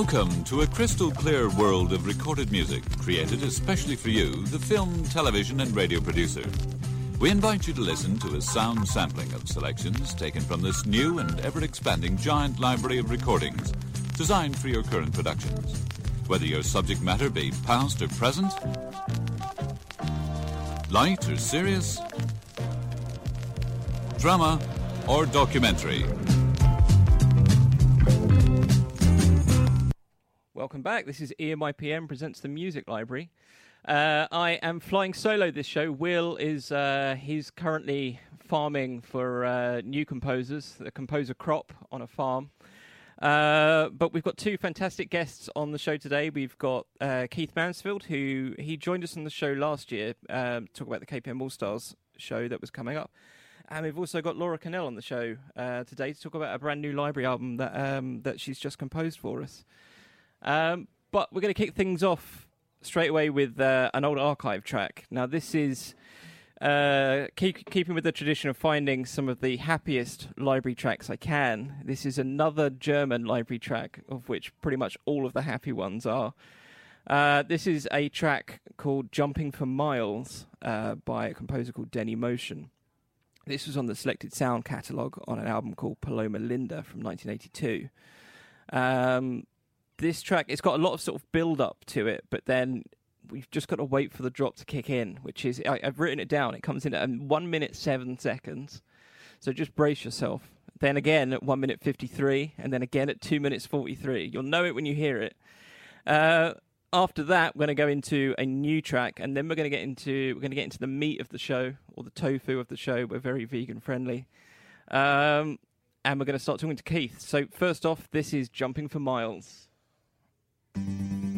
Welcome to a crystal clear world of recorded music created especially for you, the film, television, and radio producer. We invite you to listen to a sound sampling of selections taken from this new and ever expanding giant library of recordings designed for your current productions. Whether your subject matter be past or present, light or serious, drama or documentary. Welcome back. This is EMIPM presents the Music Library. Uh, I am flying solo this show. Will is uh, he's currently farming for uh, new composers, the composer crop on a farm. Uh, but we've got two fantastic guests on the show today. We've got uh, Keith Mansfield, who he joined us on the show last year, um, talk about the KPM All Stars show that was coming up. And we've also got Laura Cannell on the show uh, today to talk about a brand new library album that um, that she's just composed for us. Um, but we're going to kick things off straight away with uh, an old archive track. Now, this is uh, keep, keeping with the tradition of finding some of the happiest library tracks I can. This is another German library track, of which pretty much all of the happy ones are. Uh, this is a track called Jumping for Miles uh, by a composer called Denny Motion. This was on the Selected Sound catalogue on an album called Paloma Linda from 1982. Um, this track it's got a lot of sort of build up to it, but then we've just got to wait for the drop to kick in, which is I, have written it down. It comes in at one minute seven seconds, so just brace yourself. Then again at one minute fifty three, and then again at two minutes forty three. You'll know it when you hear it. Uh, after that, we're going to go into a new track, and then we're going to get into we're going to get into the meat of the show or the tofu of the show. We're very vegan friendly. Um, and we're going to start talking to Keith. So, first off, this is Jumping for Miles. There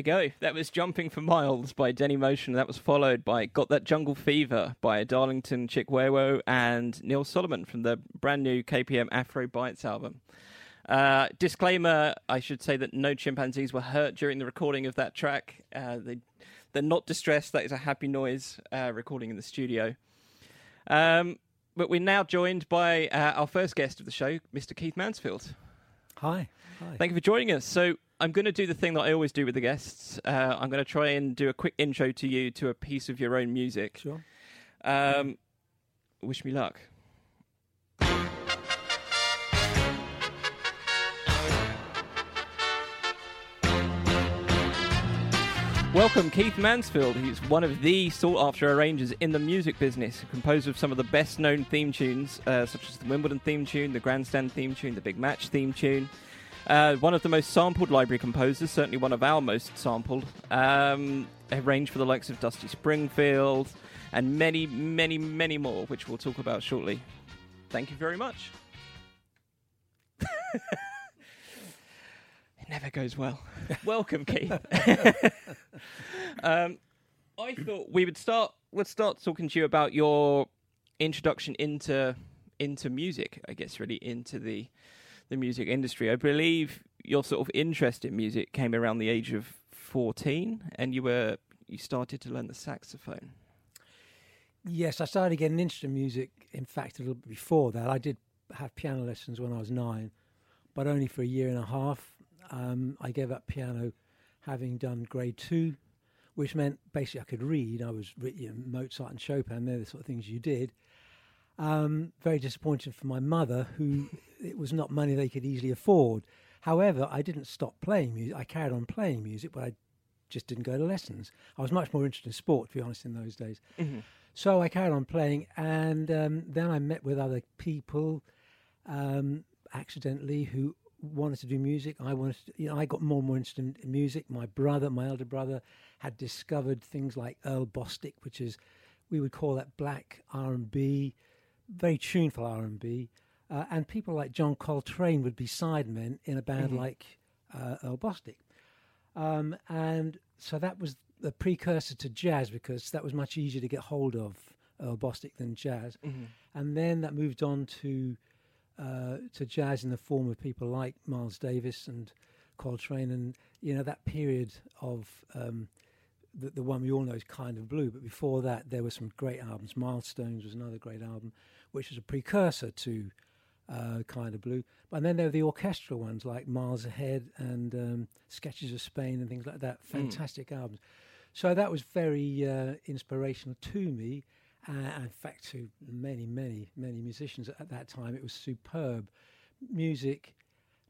we go. That was Jumping for Miles by Denny Motion. That was followed by Got That Jungle Fever by Darlington Chikwewo and Neil Solomon from the brand new KPM Afro Bites album. Uh, disclaimer I should say that no chimpanzees were hurt during the recording of that track. Uh, they, They're not distressed. That is a happy noise uh, recording in the studio. Um, but we're now joined by uh, our first guest of the show, Mr. Keith Mansfield. Hi. Hi. Thank you for joining us. So I'm going to do the thing that I always do with the guests. Uh, I'm going to try and do a quick intro to you to a piece of your own music. Sure. Um, wish me luck. Welcome, Keith Mansfield. He's one of the sought after arrangers in the music business, composer of some of the best known theme tunes, uh, such as the Wimbledon theme tune, the Grandstand theme tune, the Big Match theme tune. Uh, one of the most sampled library composers, certainly one of our most sampled. Um, arranged for the likes of Dusty Springfield and many, many, many more, which we'll talk about shortly. Thank you very much. it never goes well. Welcome, Keith. um, I thought we would start. Let's start talking to you about your introduction into into music. I guess really into the the music industry. I believe your sort of interest in music came around the age of fourteen, and you were you started to learn the saxophone. Yes, I started getting interested in music. In fact, a little bit before that, I did have piano lessons when I was nine, but only for a year and a half. Um, I gave up piano having done grade two, which meant basically I could read. I was you know, Mozart and Chopin; they're the sort of things you did. Um, very disappointed for my mother, who it was not money they could easily afford. However, I didn't stop playing music. I carried on playing music, but I just didn't go to lessons. I was much more interested in sport, to be honest, in those days. Mm-hmm. So I carried on playing, and um, then I met with other people um, accidentally who wanted to do music. I wanted, to, you know, I got more and more interested in, music. My brother, my elder brother, had discovered things like Earl Bostic, which is we would call that black R and B, very tuneful R and B, uh, and people like John Coltrane would be sidemen in a band Mhm. like uh, Earl Bostic, um, and so that was the precursor to jazz because that was much easier to get hold of Earl Bostic than jazz, Mm-hmm. and then that moved on to uh, to jazz in the form of people like Miles Davis and Coltrane, and you know that period of um, the, the one we all know is Kind of Blue. But before that, there were some great albums. Milestones was another great album, which was a precursor to uh, Kind of Blue. But then there were the orchestral ones like Miles Ahead and um, Sketches of Spain and things like that. Fantastic albums. So that was very uh, inspirational to me. Uh, and in fact, to many, many, many musicians at that time, it was superb music.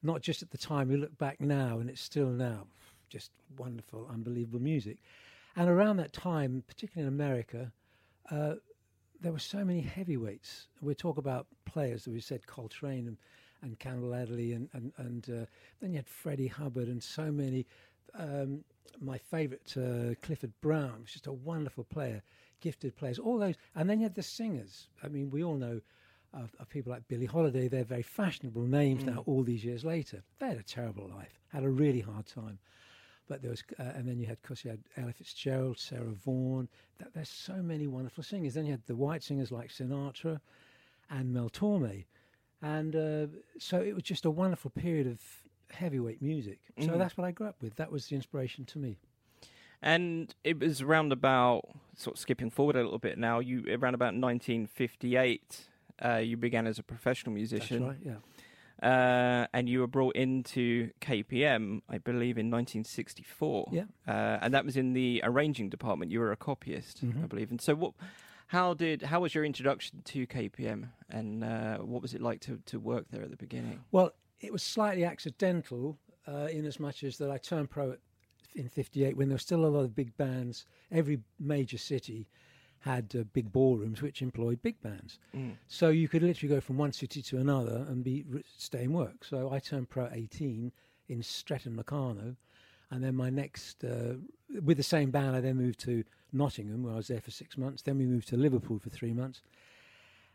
Not just at the time. We look back now, and it's still now just wonderful, unbelievable music. And around that time, particularly in America, uh, there were so many heavyweights. We talk about players that we said Coltrane and, and Cannonball Adderley, and and, and uh, then you had Freddie Hubbard and so many. Um, my favourite, uh, Clifford Brown, was just a wonderful player, gifted players. All those, and then you had the singers. I mean, we all know of, of people like Billie Holiday. They're very fashionable names now. All these years later, they had a terrible life, had a really hard time. But there was, uh, and then you had, of course, you had Ella Fitzgerald, Sarah Vaughan. That, there's so many wonderful singers. Then you had the white singers like Sinatra and Mel Torme, and uh, so it was just a wonderful period of heavyweight music. So Mhm. that's what I grew up with. That was the inspiration to me. And it was around about sort of skipping forward a little bit now. You around about 1958, uh, you began as a professional musician, That's right. Yeah. Uh, and you were brought into KPM, I believe, in 1964. Yeah. uh, and that was in the arranging department. You were a copyist, I Mhm. believe. And so, what? How did? How was your introduction to KPM, and uh, what was it like to to work there at the beginning? Well, it was slightly accidental uh, in as much as that I turned pro at, in 58 when there were still a lot of big bands. Every major city had uh, big ballrooms which employed big bands. Mm. So you could literally go from one city to another and be stay in work. So I turned pro 18 in Stretton Meccano. And then my next, uh, with the same band, I then moved to Nottingham, where I was there for six months. Then we moved to Liverpool for three months.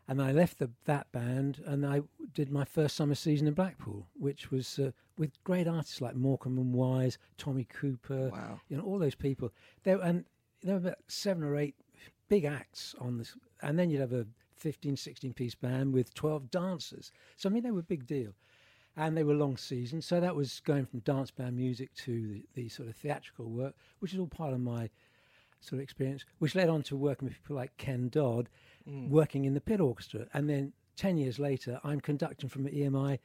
And I left the, that band and I did my first summer season in Blackpool, which was uh, with great artists like Morecambe and Wise, Tommy Cooper, Wow. you know, all those people. There and there were about seven or eight big acts on this, and then you'd have a 15, 16 piece band with 12 dancers. So I mean, they were a big deal, and they were long seasons. So that was going from dance band music to the, the sort of theatrical work, which is all part of my sort of experience, which led on to working with people like Ken Dodd, Mm. working in the pit orchestra. And then 10 years later, I'm conducting from EMI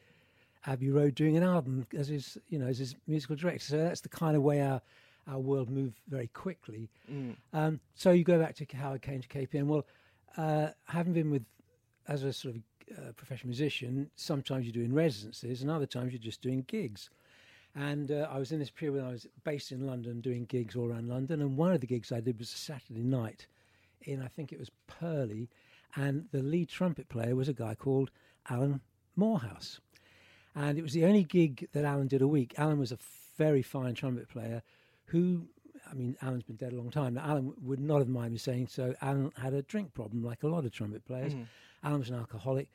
Abbey Road doing an album as his, you know, as his musical director. So that's the kind of way our, our world moved very quickly. Mm. Um, so you go back to how I came to KPM. Well, uh, having been with, as a sort of uh, professional musician, sometimes you're doing residencies and other times you're just doing gigs. And uh, I was in this period when I was based in London doing gigs all around London. And one of the gigs I did was a Saturday night in, I think it was Purley. And the lead trumpet player was a guy called Alan Moorhouse. And it was the only gig that Alan did a week. Alan was a very fine trumpet player who, I mean, Alan's been dead a long time. Now, Alan would not have minded me saying so. Alan had a drink problem, like a lot of trumpet players. Mm. Alan was an alcoholic.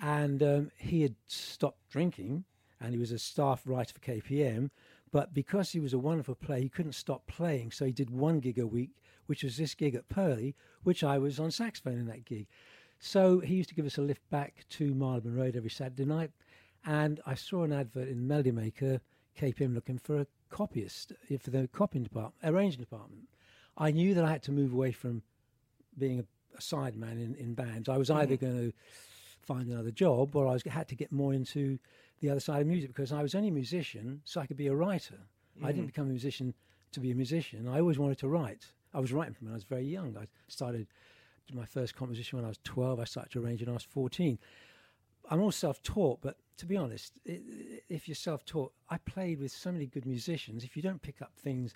And um, he had stopped drinking and he was a staff writer for KPM. But because he was a wonderful player, he couldn't stop playing. So he did one gig a week, which was this gig at Purley, which I was on saxophone in that gig. So he used to give us a lift back to Marylebone Road every Saturday night. And I saw an advert in Melody Maker, KPM looking for a copyist uh, for the copying department, arranging department. I knew that I had to move away from being a, a sideman in, in bands. I was either going to find another job or I was had to get more into the other side of music because I was only a musician, so I could be a writer. I didn't become a musician to be a musician. I always wanted to write. I was writing from when I was very young. I started my first composition when I was 12. I started to arrange when I was 14. I'm all self-taught, but to be honest, if you're self-taught, I played with so many good musicians. If you don't pick up things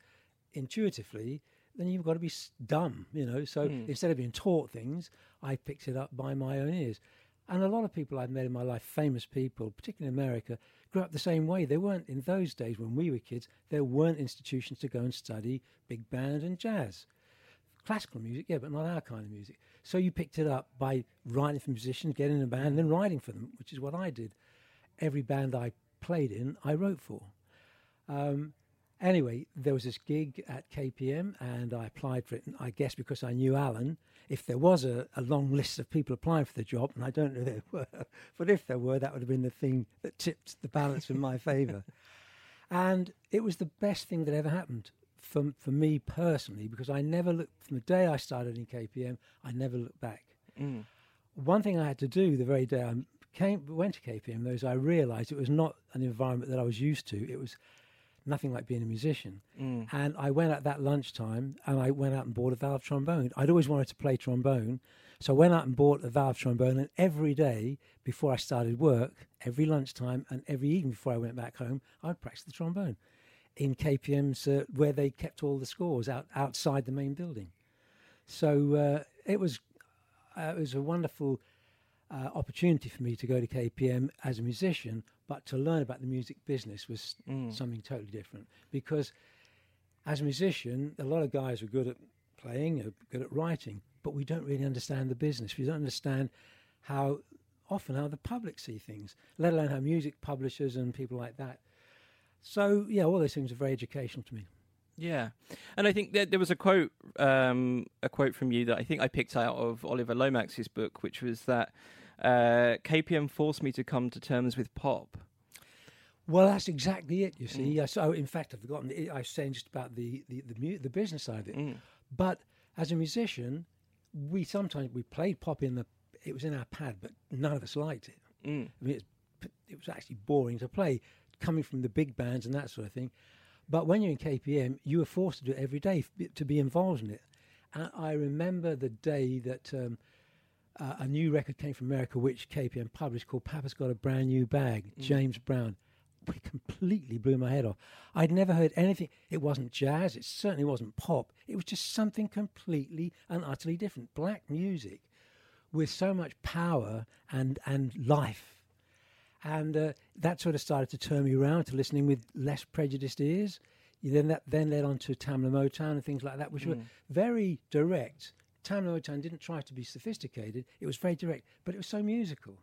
intuitively, then you've got to be dumb, you know. So hmm. instead of being taught things, I picked it up by my own ears. And a lot of people I've met in my life, famous people, particularly in America, grew up the same way. There weren't, in those days when we were kids, there weren't institutions to go and study big band and jazz. Classical music, yeah, but not our kind of music. So you picked it up by writing for musicians, getting in a band, and then writing for them, which is what I did. Every band I played in, I wrote for. Um, anyway, there was this gig at KPM, and I applied for it. And I guess because I knew Alan, if there was a, a long list of people applying for the job, and I don't know there were, but if there were, that would have been the thing that tipped the balance in my favour. And it was the best thing that ever happened for, for me personally, because I never looked, from the day I started in KPM, I never looked back. Mm. One thing I had to do the very day I came, went to KPM, though, is I realised it was not an environment that I was used to. It was nothing like being a musician. Mm. And I went at that lunchtime and I went out and bought a valve trombone. I'd always wanted to play trombone. So I went out and bought a valve trombone. And every day before I started work, every lunchtime and every evening before I went back home, I'd practice the trombone in KPM's uh, where they kept all the scores out outside the main building. So uh, it was uh, it was a wonderful uh, opportunity for me to go to KPM as a musician, but to learn about the music business was Mm. something totally different. Because as a musician, a lot of guys are good at playing, are good at writing, but we don't really understand the business. We don't understand how often how the public see things, let alone how music publishers and people like that. So yeah, all those things are very educational to me. Yeah, and I think that there was a quote, um, a quote from you that I think I picked out of Oliver Lomax's book, which was that uh, KPM forced me to come to terms with pop. Well, that's exactly it. You see, I so in fact I've forgotten. I was saying just about the the the, mu- the business side of it. Mm. But as a musician, we sometimes we played pop in the. It was in our pad, but none of us liked it. Mm. I mean, it's, it was actually boring to play, coming from the big bands and that sort of thing. But when you're in KPM, you were forced to do it every day f- to be involved in it. And I remember the day that um, uh, a new record came from America, which KPM published, called "Papa's Got a Brand New Bag." James Brown. It completely blew my head off. I'd never heard anything. It wasn't jazz. It certainly wasn't pop. It was just something completely and utterly different. Black music with so much power and and life and uh, that sort of started to turn me around to listening with less prejudiced ears. You then that then led on to Tamla Motown and things like that, which were very direct. Tamla Motown didn't try to be sophisticated; it was very direct, but it was so musical.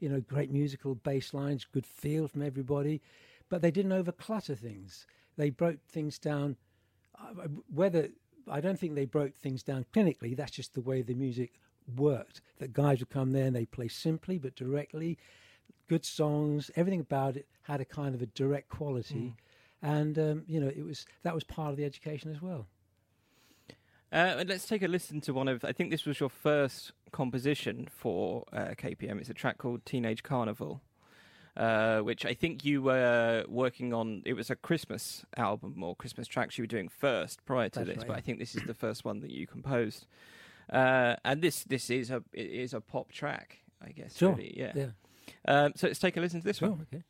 You know, great musical bass lines, good feel from everybody, but they didn't overclutter things. They broke things down. Uh, whether I don't think they broke things down clinically. That's just the way the music worked. That guys would come there and they play simply but directly good songs. Everything about it had a kind of a direct quality, and um, you know, it was that was part of the education as well. Uh, and let's take a listen to one of. I think this was your first composition for uh, KPM. It's a track called Teenage Carnival, uh, which I think you were working on. It was a Christmas album or Christmas tracks you were doing first prior to That's this, right, but. I think this is the first one that you composed. Uh, and this this is a it is a pop track, I guess. Sure. Really. Yeah. Yeah. Um, so let's take a listen to this one. Okay.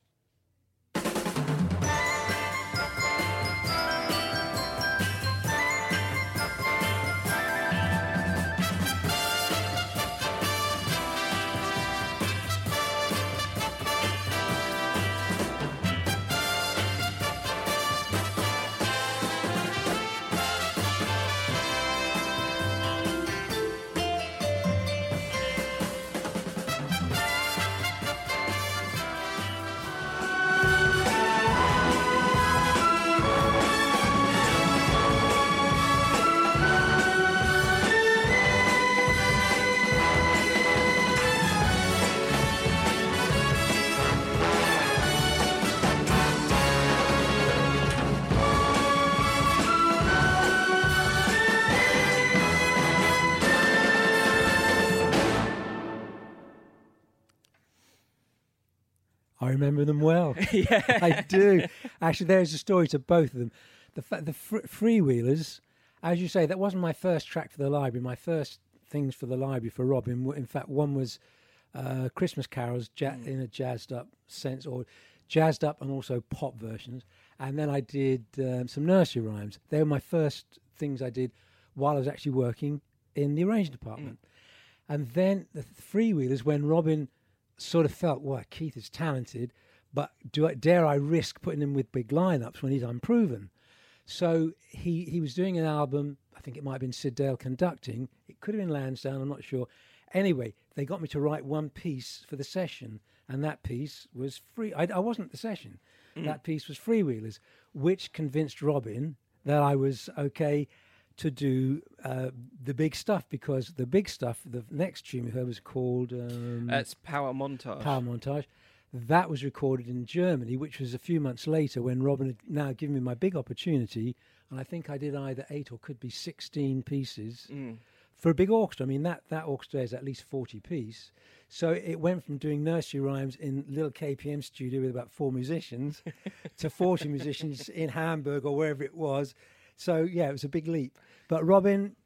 Remember them well. yeah. I do. Actually, there is a story to both of them. The fa- the fr- freewheelers, as you say, that wasn't my first track for the library. My first things for the library for Robin. In fact, one was uh, Christmas carols ja- in a jazzed up sense, or jazzed up and also pop versions. And then I did um, some nursery rhymes. They were my first things I did while I was actually working in the arranging department. And then the freewheelers, when Robin sort of felt, well, Keith is talented, but do I, dare I risk putting him with big lineups when he's unproven? So he, he was doing an album, I think it might have been Syd Dale conducting, it could have been Lansdowne, I'm not sure. Anyway, they got me to write one piece for the session, and that piece was free. I, I wasn't the session. Mm. That piece was Freewheelers, which convinced Robin that I was okay to do uh, the big stuff because the big stuff, the next tune we heard was called um, That's Power Montage. Power Montage. That was recorded in Germany, which was a few months later when Robin had now given me my big opportunity. And I think I did either eight or could be 16 pieces Mm. for a big orchestra. I mean, that, that orchestra is at least 40 piece. So it went from doing nursery rhymes in little KPM studio with about four musicians to 40 musicians in Hamburg or wherever it was. So yeah, it was a big leap. But Robin,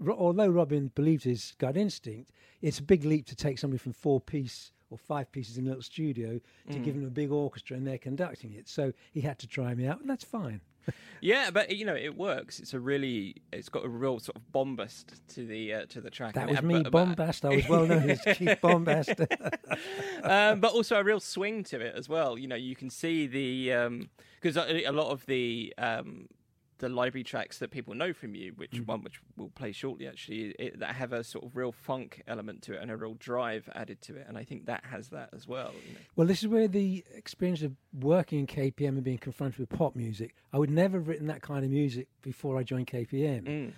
Ro- although Robin believed his gut instinct, it's a big leap to take somebody from four piece or five pieces in a little studio to give him a big orchestra and they're conducting it. So he had to try me out, and that's fine. Yeah, but you know it works. It's a really, it's got a real sort of bombast to the uh, to the track. That was me, but- but- Bombast. I was well known as Chief Bombast. um, but also a real swing to it as well. You know, you can see the because a, a lot of the um, the library tracks that people know from you, which Mm. one which we'll play shortly, actually, it, that have a sort of real funk element to it and a real drive added to it, and I think that has that as well. You know. Well, this is where the experience of working in KPM and being confronted with pop music. I would never have written that kind of music before I joined KPM. Mm.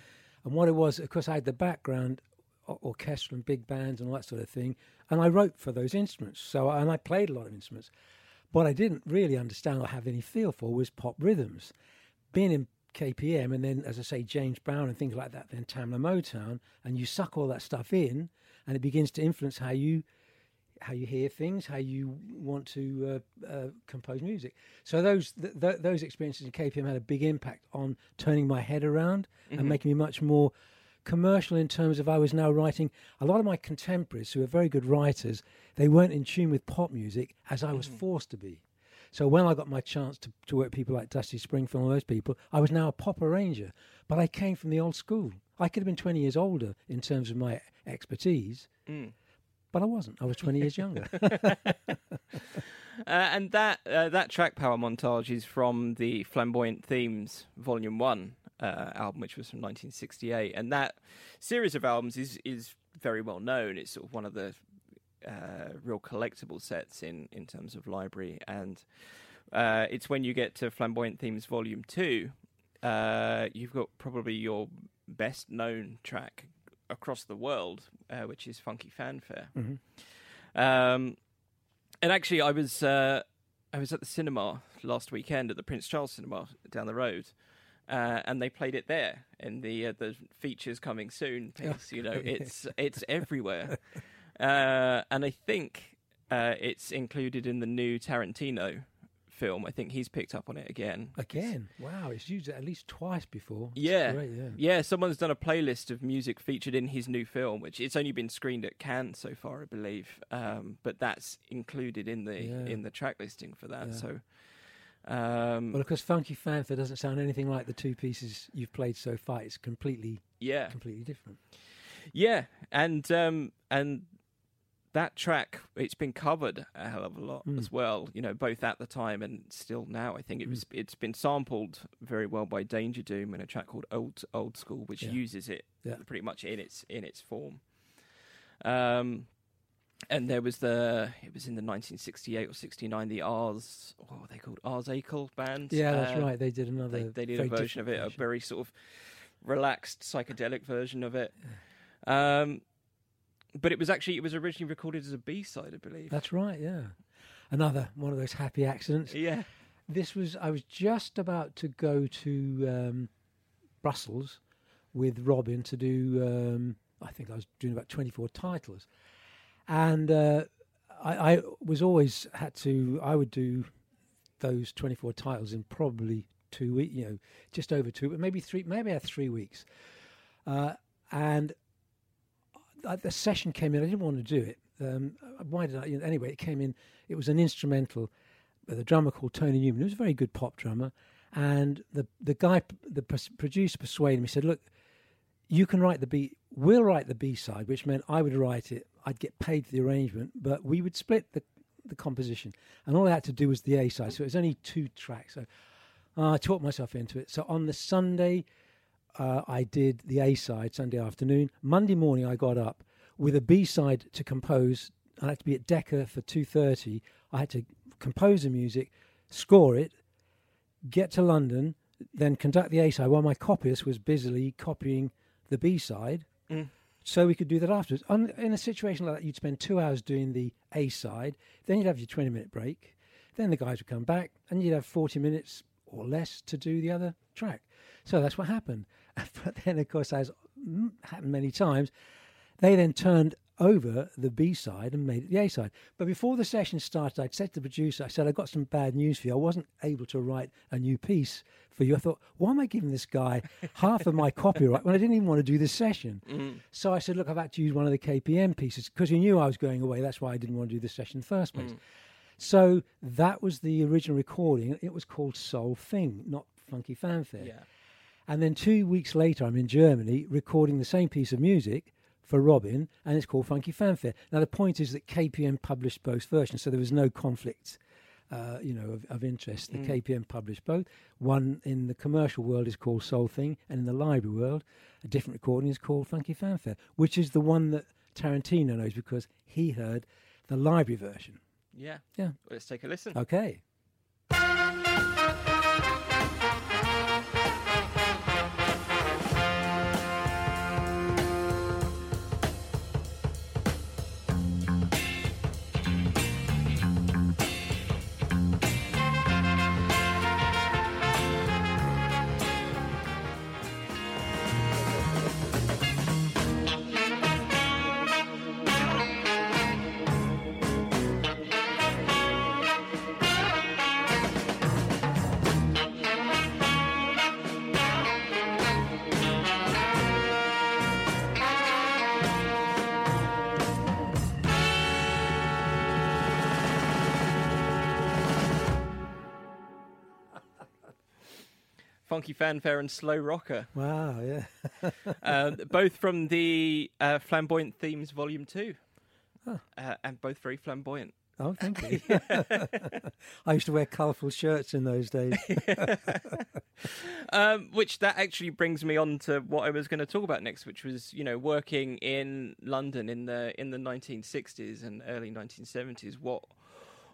And what it was, of course, I had the background, orchestral and big bands and all that sort of thing, and I wrote for those instruments. So, and I played a lot of instruments. What I didn't really understand or have any feel for was pop rhythms. Being in KPM and then, as I say, James Brown and things like that, then Tamla Motown, and you suck all that stuff in, and it begins to influence how you how you hear things, how you want to uh, uh, compose music. So those th- th- those experiences in KPM had a big impact on turning my head around and making me much more commercial in terms of I was now writing a lot of my contemporaries who are very good writers. They weren't in tune with pop music as I was forced to be. So when I got my chance to, to work with people like Dusty Springfield and those people, I was now a pop arranger. But I came from the old school. I could have been 20 years older in terms of my expertise, Mm. but I wasn't. I was 20 years younger. Uh, and that uh, that track power montage is from the Flamboyant Themes Volume One uh, album, which was from 1968, and that series of albums is is very well known. It's sort of one of the uh, real collectible sets in in terms of library, and uh, it's when you get to Flamboyant Themes Volume Two, uh, you've got probably your best known track across the world, uh, which is Funky Fanfare. Mhm. Um, and actually, I was uh, I was at the cinema last weekend at the Prince Charles Cinema down the road, Uh, and they played it there in the uh, the features coming soon piece. You know, it's it's everywhere, uh, and I think uh, it's included in the new Tarantino film. I think he's picked up on it again. Again, wow, it's used at least twice before. Yeah. great, yeah. Yeah, someone's done a playlist of music featured in his new film, which it's only been screened at Cannes so far, I believe. Um, but that's included in the Yeah. in the track listing for that. Yeah. So, um, Well, of course, Funky Fanfare doesn't sound anything like the two pieces you've played so far. It's completely, yeah, completely different. yeah, and um, and that track it's been covered a hell of a lot Mm. as well. You know, both at the time and still now. I think it was it's been sampled very well by Danger Doom in a track called Old Old School, which Yeah. uses it Yeah. pretty much in its in its form. Um, and there was the it was in the 1968 or 69 the Ars what were they called Ars Akel band. Yeah, that's Uh, right. They did another. They, they did a version of it, different a very sort of relaxed psychedelic version of it. Um, but it was actually it was originally recorded as a B side, I believe. That's right. Yeah, another one of those happy accidents. yeah. This was. I was just about to go to um, Brussels with Robin to do. Um, I think I was doing about twenty-four titles, and uh, I, I was always had to. I would do those twenty-four titles in probably two weeks. You know, just over two, but maybe three. Maybe I had three weeks, uh, and uh, the session came in. I didn't want to do it. Um, why did I? You know, anyway, it came in. It was an instrumental a drummer called Tony Newman. He was a very good pop drummer, and the the guy, the producer, persuaded me. Said, "Look, you can write the B. We'll write the B side, which meant I would write it. I'd get paid for the arrangement, but we would split the the composition, and all I had to do was the A side. So it was only two tracks. So uh, I talked myself into it. So on the Sunday, uh, I did the A side Sunday afternoon. Monday morning, I got up with a B side to compose. I had to be at Decca for two thirty. I had to compose the music, score it, get to London, then conduct the A side while my copyist was busily copying the B side. Mm. So we could do that afterwards. On, in a situation like that, you'd spend two hours doing the A side, then you'd have your 20 minute break, then the guys would come back, and you'd have 40 minutes or less to do the other track. So that's what happened. But then, of course, as happened many times, they then turned over the B side and made it the A side. But before the session started, I'd said to the producer, I said, I've got some bad news for you. I wasn't able to write a new piece for you. I thought, why am I giving this guy half of my copyright when I didn't even want to do this session? Mm-hmm. So I said, look, I've had to use one of the KPM pieces because he knew I was going away. That's why I didn't want to do this session in the first place. Mm. So that was the original recording. It was called Soul Thing, not Funky Fanfare. Yeah. And then two weeks later, I'm in Germany recording the same piece of music for Robin, and it's called Funky Fanfare. Now, the point is that KPM published both versions, so there was no conflict, uh, you know, of, of interest. The KPM published both. One in the commercial world is called Soul Thing, and in the library world, a different recording is called Funky Fanfare, which is the one that Tarantino knows because he heard the library version. Yeah. Yeah. Well, let's take a listen. Okay. Funky Fanfare and Slow Rocker, Wow, yeah. uh, both from the uh, Flamboyant Themes Volume 2. Oh. Uh, and both very flamboyant. Oh, thank you. I used to wear colourful shirts in those days. um, which that actually brings me on to what I was going to talk about next, which was you know working in London in the in the 1960s and early 1970s. What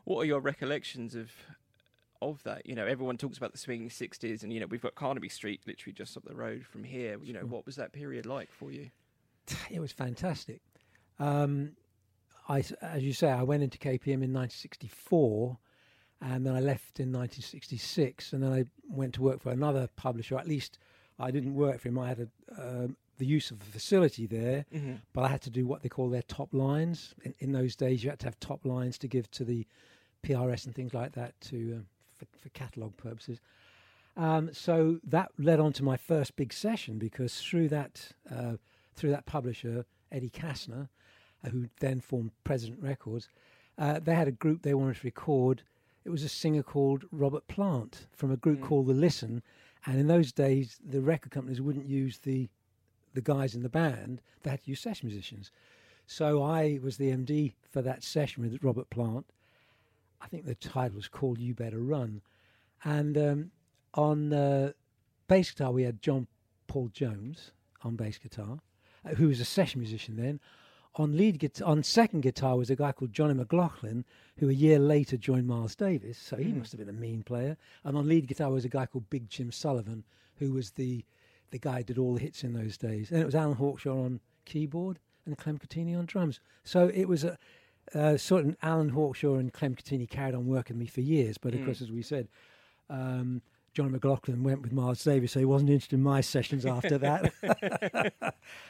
what are your recollections of of that? You know, everyone talks about the swinging 60s, and you know we've got Carnaby Street literally just up the road from here. You know, what was that period like for you? it was fantastic. Um, I, as you say, I went into KPM in 1964, And then I left in 1966, and then I went to work for another publisher. At least I didn't work for him. I had a, um, the use of the facility there, Mm-hmm. but I had to do what they call their top lines. In, in those days, you had to have top lines to give to the PRS and things like that to um, for, for catalogue purposes. Um, so that led on to my first big session because through that uh, through that publisher, Eddie Kassner, uh, who then formed President Records, uh, they had a group they wanted to record. It was a singer called Robert Plant from a group Mm. called The Listen, and in those days the record companies wouldn't use the the guys in the band; they had to use session musicians. So I was the MD for that session with Robert Plant. I think the title was called "You Better Run," and um, on uh, bass guitar we had John Paul Jones on bass guitar, uh, who was a session musician then. On lead guitar, on second guitar was a guy called Johnny McLaughlin, who a year later joined Miles Davis. So he Mm. must have been a mean player. And on lead guitar was a guy called Big Jim Sullivan, who was the the guy who did all the hits in those days. And it was Alan Hawkshaw on keyboard and Clem Cattini on drums. So it was a uh, sort of Alan Hawkshaw and Clem Cattini carried on working with me for years. But of Mm. course, as we said, um, John McLaughlin went with Miles Davis, so he wasn't interested in my sessions after that.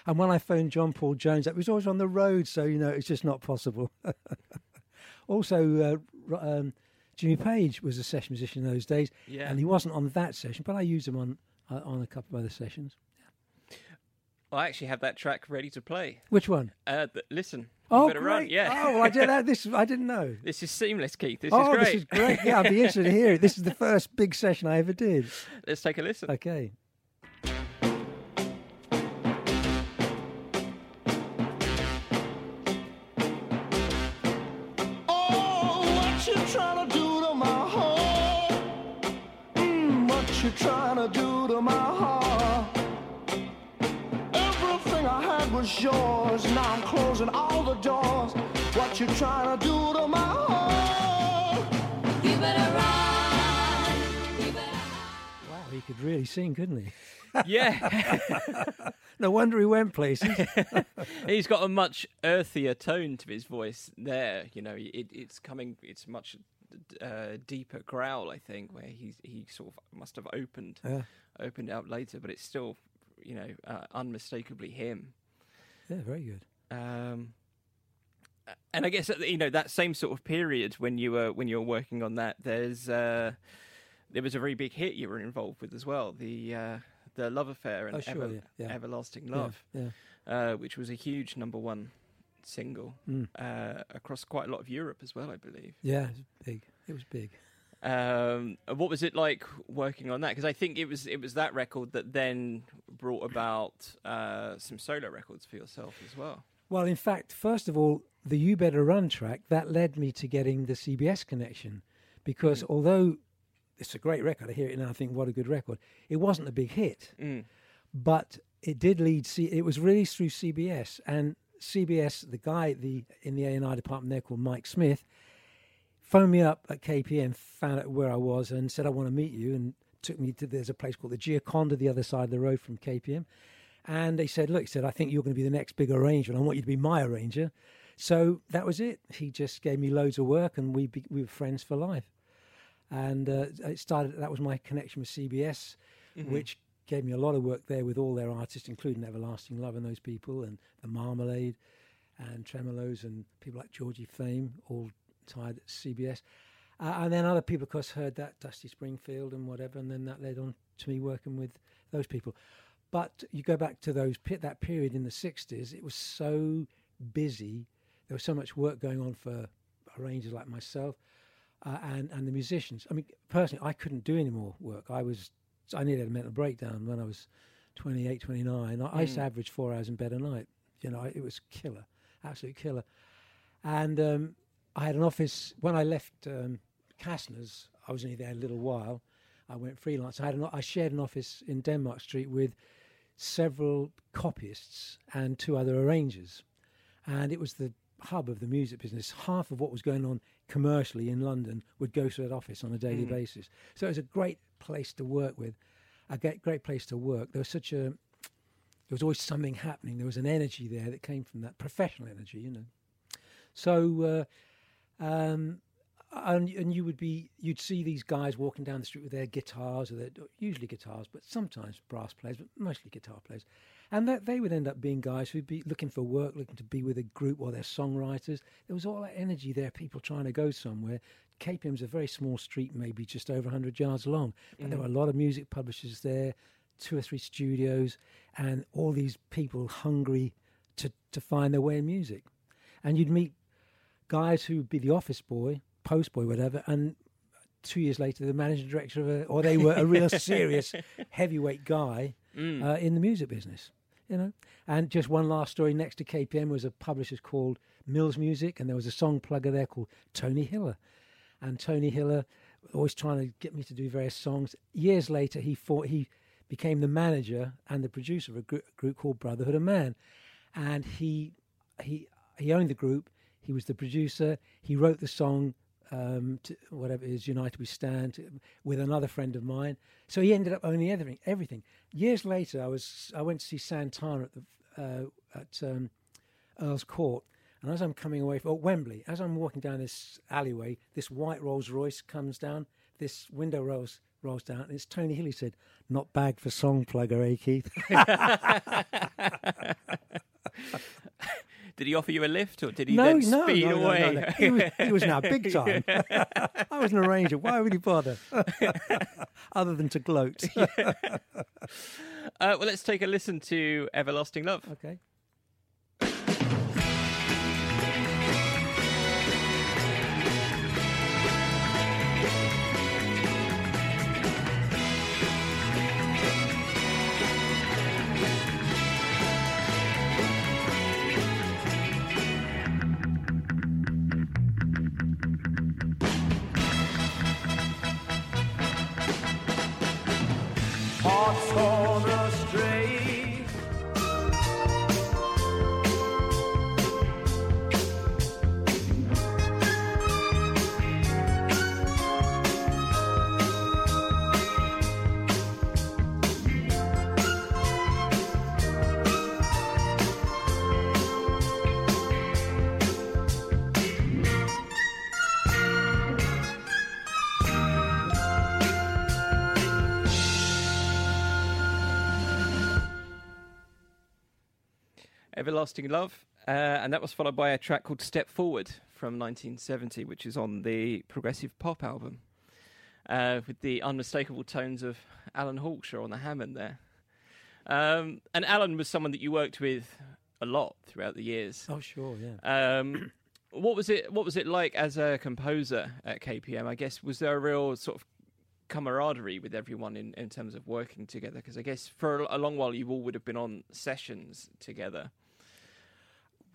and when I phoned John Paul Jones, that was always on the road, so you know it's just not possible. also, uh, um, Jimmy Page was a session musician in those days, Yeah. and he wasn't on that session, but I used him on uh, on a couple of other sessions. I actually have that track ready to play. Which one? Uh, th- listen. Oh, great! run. Yeah. Oh, I did that. This I didn't know. This is seamless, Keith. This oh, is great. this is great. Yeah, I'd be interested to hear it. This is the first big session I ever did. Let's take a listen. Okay. Was yours. Now I'm closing all the doors. What you trying to do to my heart? You better run. You better Wow, he could really sing, couldn't he? Yeah. No wonder he went places. He's got a much earthier tone to his voice there. You know, it, it's coming. It's much uh, deeper growl, I think, where he's he sort of must have opened yeah, opened out later, but it's still, you know, uh, unmistakably him. Yeah, very good. Um, and I guess at you know that same sort of period when you were when you were working on that, there's uh, there was a very big hit you were involved with as well, the uh, the love affair and Oh, sure, yeah, yeah. everlasting love, Yeah. uh, which was a huge number one single Mm. uh, across quite a lot of Europe as well, I believe. Yeah, it was big. It was big. Um, what was it like working on that? Because I think it was it was that record that then brought about uh, some solo records for yourself as well. Well, in fact, first of all, the You Better Run track that led me to getting the CBS connection, because Mm. although it's a great record, I hear it now, I think what a good record. It wasn't a big hit, Mm. but it did lead. C- it was released through CBS, and CBS, the guy the in the A and I department there called Mike Smith, phoned me up at KPM, found out where I was, and said I want to meet you, and took me to there's a place called the Gioconda the other side of the road from KPM. And they said, Look, he said, I think you're going to be the next big arranger, and I want you to be my arranger. So that was it. He just gave me loads of work, and we, be, we were friends for life. And uh, it started, that was my connection with CBS, which gave me a lot of work there with all their artists, including Everlasting Love and those people, and the Marmalade, and Tremeloes, and people like Georgie Fame, all tied at CBS. Uh, and then other people, of course, heard that Dusty Springfield and whatever, and then that led on to me working with those people. But you go back to those that period in the '60s; it was so busy. There was so much work going on for arrangers like myself uh, and and the musicians. I mean, personally, I couldn't do any more work. I was I nearly had a mental breakdown when I was 28, 29. I, I used to average four hours in bed a night. You know, it was killer, absolute killer. And um, I had an office when I left um, Kassner's. I was only there a little while. I went freelance. I had an, I shared an office in Denmark Street with several copyists and two other arrangers, and it was the hub of the music business. Half of what was going on commercially in London would go to that office on a daily basis. So it was a great place to work with, a great, great place to work. There was such a there was always something happening. There was an energy there that came from that professional energy, you know. So uh, um, and and you would be you'd see these guys walking down the street with their guitars or their usually guitars but sometimes brass players but mostly guitar players. And that they would end up being guys who'd be looking for work looking to be with a group or they're songwriters. There was all that energy there people trying to go somewhere. KPM's a very small street maybe just over 100 yards long but there were a lot of music publishers there two or three studios and all these people hungry to to find their way in music. And you'd meet guys who'd be the office boy, post boy, whatever, and two years later, the managing director of a, or they were a real serious heavyweight guy uh, in the music business, you know. And just one last story next to KPM was a publisher called Mills Music, and there was a song plugger there called Tony Hiller. And Tony Hiller always trying to get me to do various songs. Years later, he fought, he became the manager and the producer of a group, group called Brotherhood of Man, and he he he owned the group. He was the producer. He wrote the song, um, to, whatever it is, "United We Stand," with another friend of mine. So he ended up owning everything. Everything. Years later, I was I went to see Santana at the uh, at um, Earl's Court, and as I'm coming away from oh, Wembley, as I'm walking down this alleyway, this white Rolls Royce comes down. This window rolls rolls down, and it's Tony Hill. He said, "Not bad for song plugger, eh, Keith?" Did he offer you a lift, or did he no, then no, speed no, away? no, no. He, was, he was now big time. I was an arranger. Why would he bother? Other than to gloat. Uh, well, let's take a listen to "Everlasting Love." okay. Everlasting Love. Uh, and that was followed by a track called Step Forward from 1970, which is on the progressive pop album, uh, with the unmistakable tones of Alan Hawkshaw on the Hammond there. Um, and Alan was someone that you worked with a lot throughout the years. Oh, sure, yeah. Um, what was it? What was it like as a composer at KPM? I guess was there a real sort of camaraderie with everyone in, in terms of working together? Because I guess for a, a long while you all would have been on sessions together.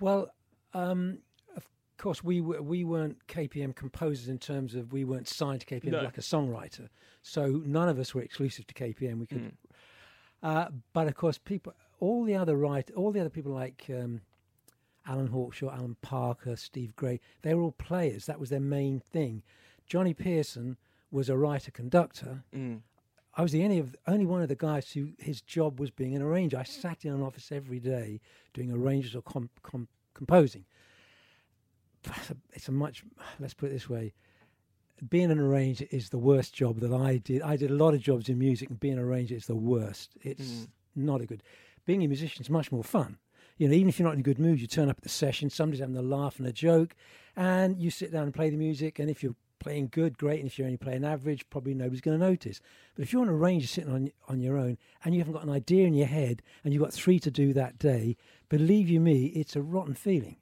Well, um, of course, we were, we weren't KPM composers in terms of we weren't signed to KPM No. like a songwriter. So none of us were exclusive to KPM. We could, uh, but of course, people, all the other write, all the other people like um, Alan Hawkshaw, Alan Parker, Steve Gray, they were all players. That was their main thing. Johnny Pearson was a writer conductor. Mm. I was the only of only one of the guys who his job was being an arranger. I sat in an office every day doing arrangements or com- com- composing. It's a, it's a much let's put it this way. Being an arranger is the worst job that I did. I did a lot of jobs in music, and being an arranger is the worst. It's mm. not a good. Being a musician is much more fun. You know, even if you're not in a good mood, you turn up at the session. Somebody's having a laugh and a joke, and you sit down and play the music. And if you're playing good, great. And if you're only playing average, probably nobody's going to notice. But if you're on a range sitting on on your own and you haven't got an idea in your head and you've got three to do that day, believe you me, it's a rotten feeling.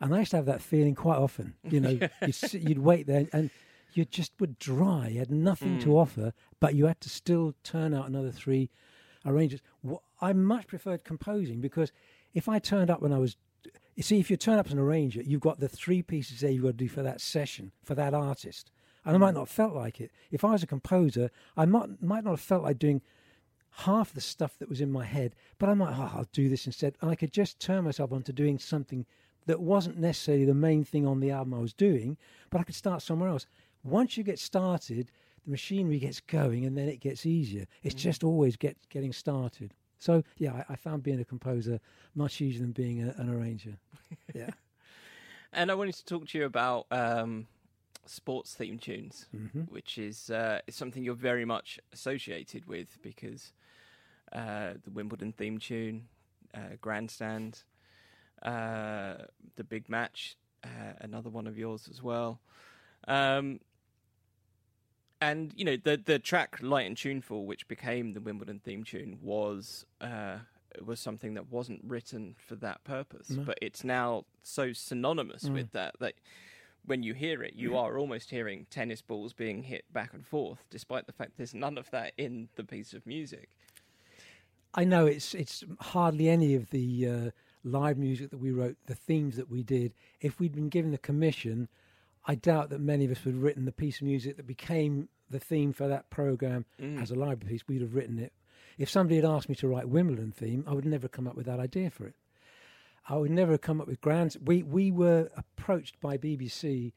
And I used to have that feeling quite often. You know, you'd, sit, you'd wait there and you just would dry. You had nothing to mm. offer, but you had to still turn out another three arrangements. I much preferred composing because if I turned up when I was you see, if you turn up as an arranger, you've got the three pieces there you've got to do for that session, for that artist. And I might not have felt like it. If I was a composer, I might, might not have felt like doing half the stuff that was in my head, but I might, oh, I'll do this instead. And I could just turn myself onto doing something that wasn't necessarily the main thing on the album I was doing, but I could start somewhere else. Once you get started, the machinery gets going and then it gets easier. It's mm. just always get, getting started. So, yeah, I, I found being a composer much easier than being a, an arranger. Yeah. And I wanted to talk to you about um, sports theme tunes, Mm-hmm. which is uh, is something you're very much associated with because uh, the Wimbledon theme tune, uh, Grandstand, uh, the big match, uh, another one of yours as well. Um, and you know the the track "Light and Tuneful," which became the Wimbledon theme tune, was uh, was something that wasn't written for that purpose, No. but it's now so synonymous Mm. with that that when you hear it, you are almost hearing tennis balls being hit back and forth, despite the fact there's none of that in the piece of music. I know it's it's hardly any of the uh, live music that we wrote, the themes that we did. If we'd been given the commission, I doubt that many of us would have written the piece of music that became the theme for that program Mm. as a library piece. We'd have written it. If somebody had asked me to write Wimbledon theme, I would never have come up with that idea for it. I would never have come up with grand. We we were approached by BBC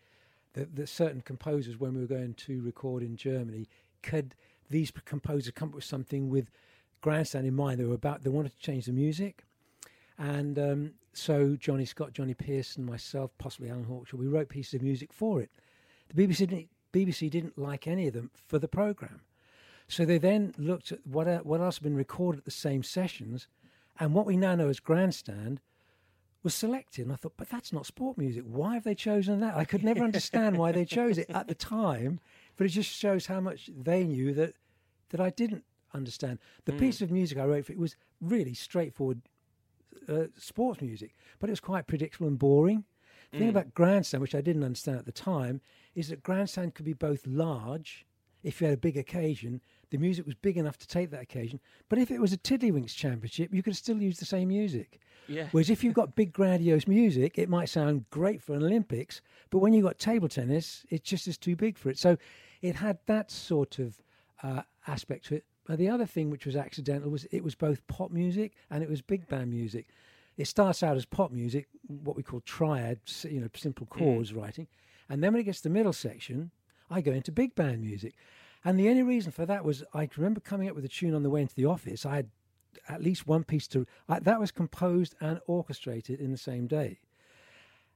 that, that certain composers, when we were going to record in Germany, could these composers come up with something with grandstand in mind? They were about they wanted to change the music, and um, so Johnny Scott, Johnny Pearson, myself, possibly Alan Hawkshaw, we wrote pieces of music for it. The BBC didn't, BBC didn't like any of them for the program, so they then looked at what el- what else had been recorded at the same sessions, and what we now know as grandstand was selected. And I thought, but that's not sport music. Why have they chosen that? I could never understand why they chose it at the time, but it just shows how much they knew that that I didn't understand. The piece of music I wrote for it was really straightforward uh, sports music, but it was quite predictable and boring. The thing about grandstand, which I didn't understand at the time, is that grandstand could be both large. If you had a big occasion, the music was big enough to take that occasion. But if it was a Tiddlywinks championship, you could still use the same music. Yeah. Whereas if you've got big grandiose music, it might sound great for an Olympics, but when you've got table tennis, it just is too big for it. So it had that sort of uh, aspect to it. But the other thing which was accidental was it was both pop music and it was big band music. It starts out as pop music, what we call triad, you know, simple hmm. chords writing, and then when it gets to the middle section, I go into big band music. And the only reason for that was I remember coming up with a tune on the way into the office. I had at least one piece to I, that was composed and orchestrated in the same day.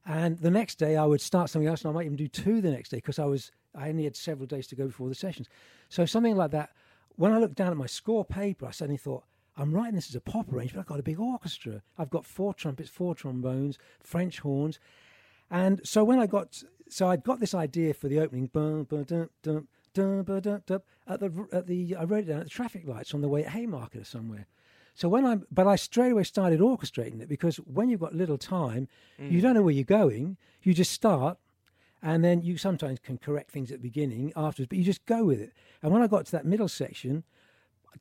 And the next day I would start something else, and I might even do two the next day because I was I only had several days to go before the sessions. So something like that. When I looked down at my score paper, I suddenly thought, I'm writing this as a pop arrangement. But I've got a big orchestra. I've got four trumpets, four trombones, French horns, and so when I got, so I'd got this idea for the opening, bum, bum, dum, dum, dum, ba, dum, dum, at the at the I wrote it down at the traffic lights on the way at Haymarket or somewhere. So when I'm, but I straight away started orchestrating it because when you've got little time, you mm. don't know where you're going. You just start, and then you sometimes can correct things at the beginning afterwards, but you just go with it. And when I got to that middle section,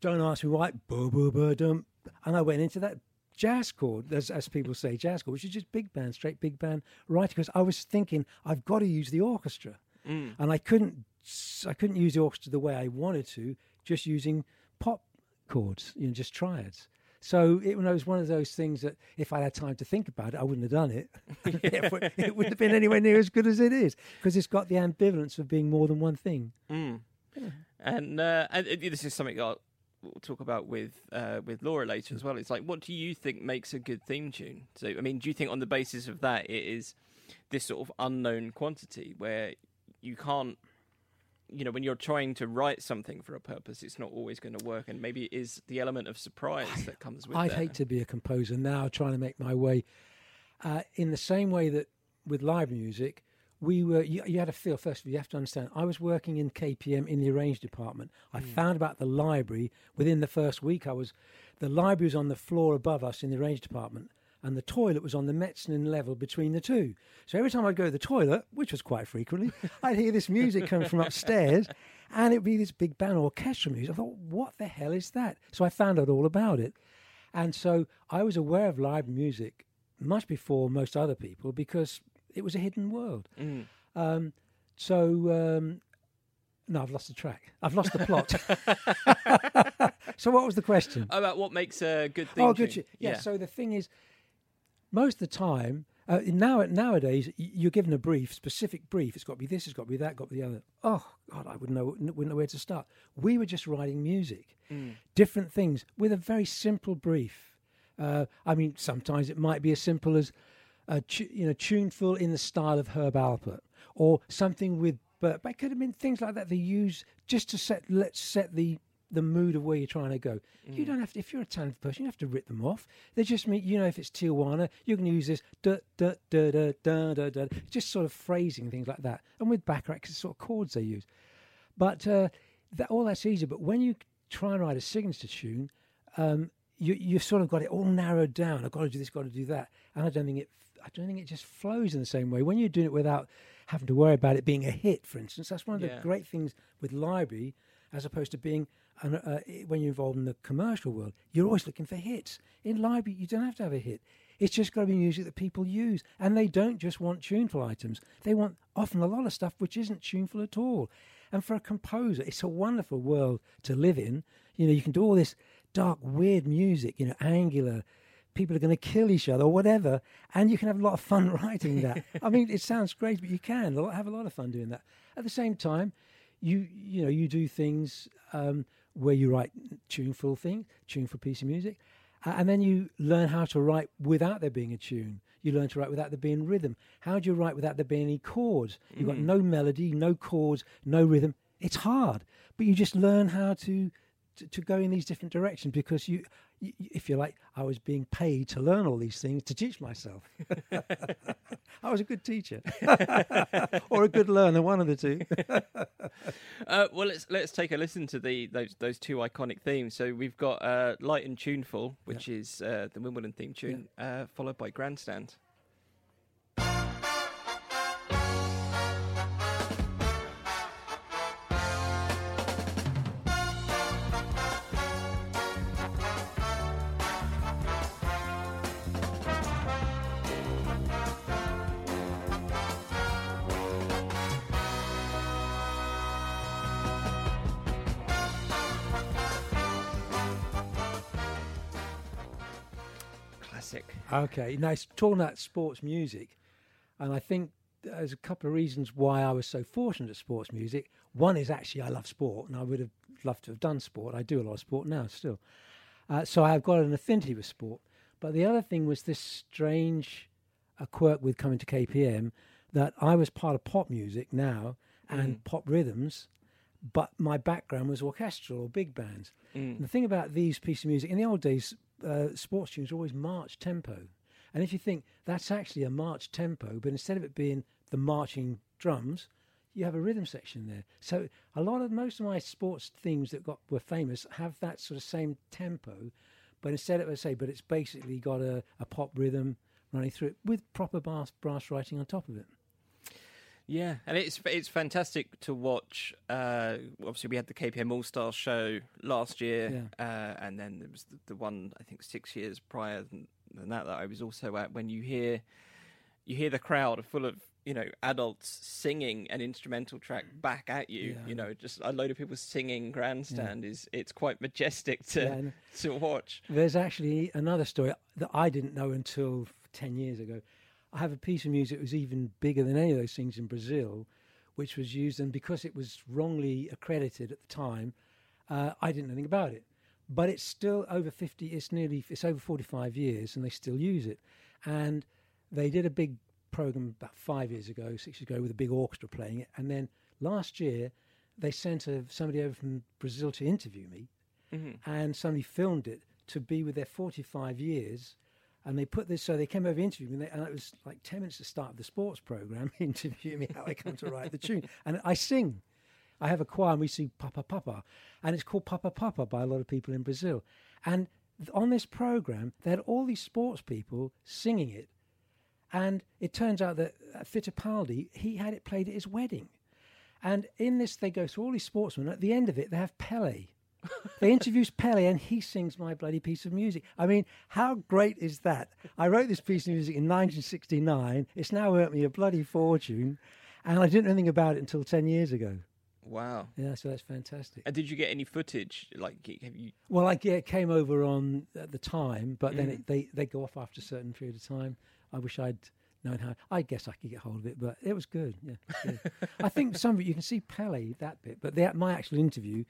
don't ask me why, boo boo boo dum, and I went into that jazz chord, as, as people say, jazz chord, which is just big band, straight big band writing. Because I was thinking I've got to use the orchestra, mm. and I couldn't, I couldn't use the orchestra the way I wanted to, just using pop chords, you know, just triads. So it was one of those things that if I had time to think about it, I wouldn't have done it. It wouldn't have been anywhere near as good as it is because it's got the ambivalence of being more than one thing. Mm. And, uh, and uh, this is something I'll we'll talk about with uh, with Laura later as well. It's like, what do you think makes a good theme tune? So, I mean, do you think on the basis of that it is this sort of unknown quantity where you can't, you know, when you're trying to write something for a purpose, it's not always going to work, and maybe it is the element of surprise that comes with it I'd that. hate to be a composer now trying to make my way uh, in the same way that with live music, we were. You, you had a feel first of all. You have to understand. I was working in KPM in the arrange department. I found about the library within the first week. I was. The library was on the floor above us in the arrange department, and the toilet was on the mezzanine level between the two. So every time I'd go to the toilet, which was quite frequently, I'd hear this music coming from upstairs, and it'd be this big band orchestral music. I thought, what the hell is that? So I found out all about it. And so I was aware of live music much before most other people because it was a hidden world. Mm. Um, so, um, no, I've lost the track. I've lost the plot. so, what was the question? About what makes a good theme oh, good. tu- Yeah, So the thing is, most of the time, uh, now nowadays, you're given a brief, specific brief. It's got to be this. It's got to be that. Got to be the other. Oh God, I wouldn't know. Wouldn't know where to start. We were just writing music, different things with a very simple brief. Uh, I mean, sometimes it might be as simple as tu- you know tuneful in the style of Herb Alpert, or something with But, but it could have been things like that they use just to set let's set the the mood of where you're trying to go. Mm. You don't have to if you're a talented person, you don't have to rip them off. They just mean you know if it's Tijuana, you can use this da da da da da da da just sort of phrasing things like that. And with Bacharach, it's sort of chords they use. But uh, that all that's easy. But when you try and write a signature tune, um, you you've sort of got it all narrowed down. I've got to do this, got to do that, and I don't think it. I don't think it just flows in the same way when you're doing it without having to worry about it being a hit. For instance, that's one of Yeah. the great things with library, as opposed to being an, uh, when you're involved in the commercial world. You're always looking for hits. In library, you don't have to have a hit. It's just got to be music that people use, and they don't just want tuneful items. They want often a lot of stuff which isn't tuneful at all. And for a composer, it's a wonderful world to live in. You know, you can do all this dark, weird music. You know, angular. People are going to kill each other or whatever, and you can have a lot of fun writing that. I mean, it sounds great, but you can have a lot of fun doing that. At the same time, you you know you do things um, where you write tuneful things, tuneful piece of music, and then you learn how to write without there being a tune. You learn to write without there being rhythm. How do you write without there being any chords? You've got mm-hmm. no melody, no chords, no rhythm. It's hard, but you just learn how to to, to go in these different directions because you, you, if you like, I was being paid to learn all these things to teach myself. I was a good teacher or a good learner, one of the two. Uh, well, let's let's take a listen to the those those two iconic themes. So we've got uh, "Light and Tuneful," which is uh, the Wimbledon theme tune, uh, followed by "Grandstand." Okay, nice. it's talking about sports music, and I think there's a couple of reasons why I was so fortunate at sports music. One is actually I love sport, and I would have loved to have done sport. I do a lot of sport now still, uh, so I've got an affinity with sport. But the other thing was this strange uh, quirk with coming to KPM that I was part of pop music now and pop rhythms, but my background was orchestral or big bands. And the thing about these pieces of music in the old days, uh, sports tunes were always march tempo, and if you think that's actually a march tempo, but instead of it being the marching drums, you have a rhythm section there. So a lot of most of my sports themes that got were famous have that sort of same tempo, but instead of I say, but it's basically got a, a pop rhythm running through it with proper brass, brass writing on top of it. Yeah, and it's it's fantastic to watch. Uh, obviously, we had the KPM All Stars show last year, uh, and then there was the, the one I think six years prior than, than that that I was also at. When you hear you hear the crowd full of you know adults singing an instrumental track back at you, Yeah. you know, just a load of people singing "Grandstand" is it's quite majestic to Yeah, to watch. There's actually another story that I didn't know until 10 years ago. I have a piece of music that was even bigger than any of those things in Brazil, which was used, and because it was wrongly accredited at the time, uh, I didn't know anything about it. But it's still over 50, it's nearly, it's over 45 years, and they still use it. And they did a big program about five years ago, six years ago, with a big orchestra playing it. And then last year, they sent a, somebody over from Brazil to interview me and somebody filmed it to be with their 45 years. And they put this, so they came over to interview me, and, it was like 10 minutes to start of the sports program, interviewing me how I come to write the tune. And I sing. I have a choir, and we sing Papa Papa. And it's called Papa Papa by a lot of people in Brazil. And on this program, they had all these sports people singing it. And it turns out that uh, Fittipaldi, he had it played at his wedding. And in this, they go through all these sportsmen. At the end of it, they have Pele. They introduce Pele, and he sings my bloody piece of music. I mean, how great is that? I wrote this piece of music in 1969. It's now earned me a bloody fortune, and I didn't know anything about it until 10 years ago. Wow. Yeah, so that's fantastic. And did you get any footage? Like, have you? Well, I yeah, it came over on at the time, but then mm-hmm. it, they they go off after a certain period of time. I wish I'd known how. I guess I could get hold of it, but it was good. Yeah, good. I think some of it you can see Pele that bit, but the, my actual interview,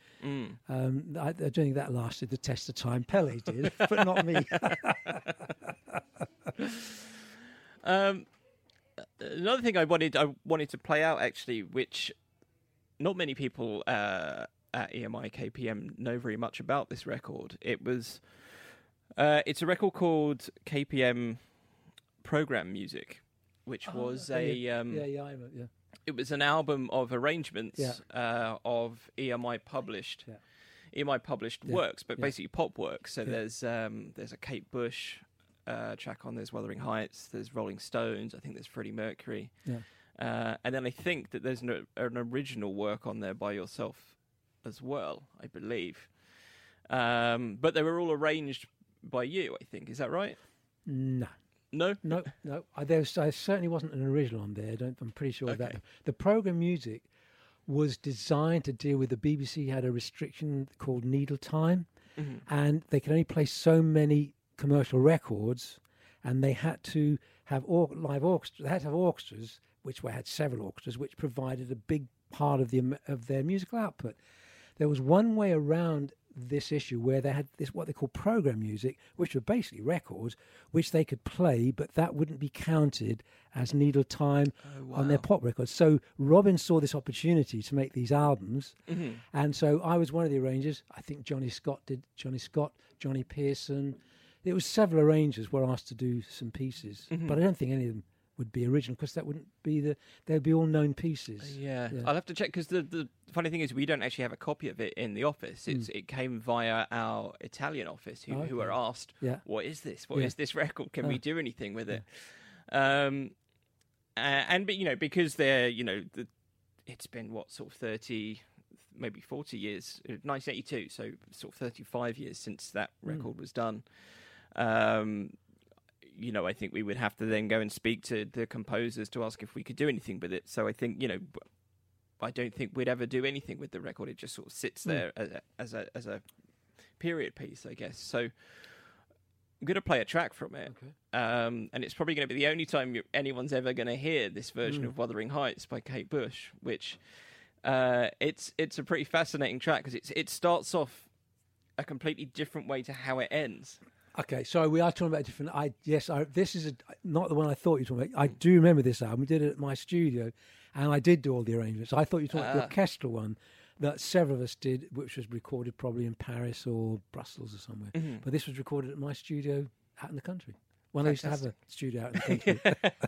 um, I, I don't think that lasted the test of time. Pele did, but not me. Um, another thing I wanted I wanted to play out actually, which not many people uh, at EMI KPM know very much about this record. It was uh, it's a record called KPM Program Music, which Oh, was okay, a um, yeah, yeah, remember, yeah. it was an album of arrangements Yeah. uh, of EMI published Yeah. EMI published Yeah, works, but yeah. basically pop works. So Yeah. there's um, there's a Kate Bush uh, track on. There's Wuthering Heights. There's Rolling Stones. I think there's Freddie Mercury. Yeah. Uh, and then I think that there's an, an original work on there by yourself as well. I believe. Um, but they were all arranged by you. I think is that right? No, No. no, no. I, there, was, I certainly wasn't an original on there. I don't, I'm pretty sure of that. The program music was designed to deal with the BBC had a restriction called needle time, Mhm. and they could only play so many commercial records, and they had to have or- live orchestra. They had to have orchestras, which were, had several orchestras, which provided a big part of the of their musical output. There was one way around this issue where they had this what they call program music, which were basically records which they could play, but that wouldn't be counted as needle time on their pop records. So Robin saw this opportunity to make these albums, Mhm. and so I was one of the arrangers. I think Johnny Scott did. Johnny Scott, Johnny Pearson. There was several arrangers were asked to do some pieces, but I don't think any of them would be original because that wouldn't be the. They'd be all known pieces. Yeah. Yeah. I'll have to check because the, the funny thing is we don't actually have a copy of it in the office. It's it came via our Italian office who, who Okay. were asked, Yeah. "What is this? What is Yeah. this record? Can we Ah. do anything with it?" Um, uh, and but you know because they're you know the, it's been what sort of thirty, maybe forty years, uh, nineteen eighty two, so sort of thirty five years since that record was done. Um, you know, I think we would have to then go and speak to the composers to ask if we could do anything with it. So I think, you know, I don't think we'd ever do anything with the record. It just sort of sits there as a, as a as a period piece, I guess. So I'm going to play a track from it, um, and it's probably going to be the only time anyone's ever going to hear this version of Wuthering Heights by Kate Bush, which uh, it's it's a pretty fascinating track because it's it starts off a completely different way to how it ends. Okay, so we are talking about different. I yes, I, this is a, not the one I thought you were talking about. I do remember this album. We did it at my studio, and I did do all the arrangements. I thought you were talking about the Ah. orchestral one that several of us did, which was recorded probably in Paris or Brussels or somewhere. Mm-hmm. But this was recorded at my studio out in the country. When I used to have a studio out in the country.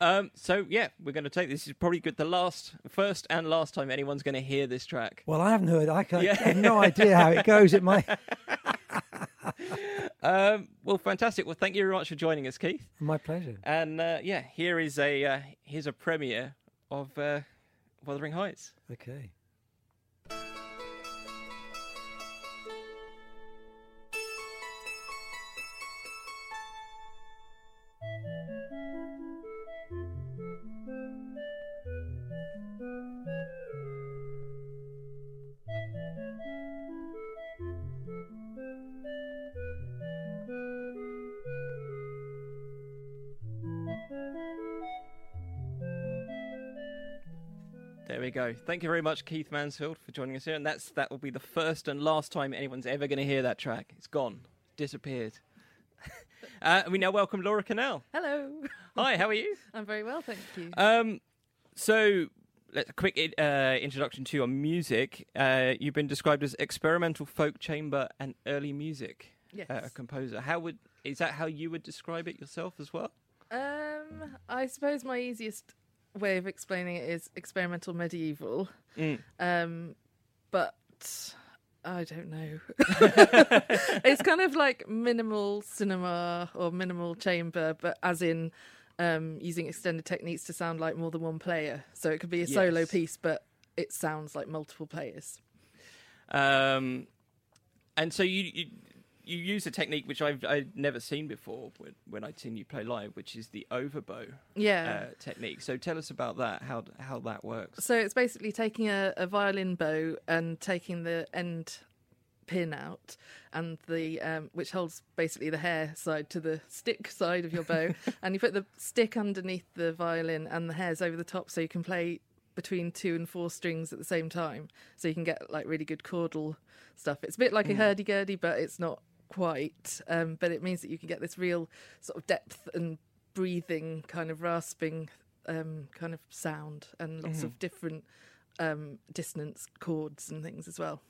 Um, so yeah, we're going to take this is probably good the last, first and last time anyone's going to hear this track. well, I haven't heard. I, can, Yeah. I have no idea how it goes. It might. Um, well, fantastic. Well, thank you very much for joining us, Keith. My pleasure. And uh, yeah, here is a uh, here's a premiere of uh, Wuthering Heights. Okay. Go. Thank you very much, Keith Mansfield, for joining us here. And that's that will be the first and last time anyone's ever going to hear that track. It's gone, disappeared. uh, we now welcome Laura Cannell. Hello. Hi, how are you? I'm very well, thank you. Um, so, let- a quick uh, introduction to your music. Uh, you've been described as experimental folk chamber and early music yes. uh, composer. How would is that how you would describe it yourself as well? um, I suppose my easiest way of explaining it is experimental medieval. Mm. Um, but I don't know. it's kind of like minimal cinema or minimal chamber, but as in um, using extended techniques to sound like more than one player. So it could be a solo piece, but it sounds like multiple players. Um, and so you, you you use a technique which I've I've never seen before when, when I'd seen you play live, which is the overbow Yeah. uh, technique. So tell us about that. How how that works? So it's basically taking a, a violin bow and taking the end pin out and the um, which holds basically the hair side to the stick side of your bow and you put the stick underneath the violin and the hairs over the top so you can play between two and four strings at the same time so you can get like really good chordal stuff it's a bit like a hurdy-gurdy but it's not quite um, but it means that you can get this real sort of depth and breathing kind of rasping um, kind of sound and lots of different um, dissonance chords and things as well.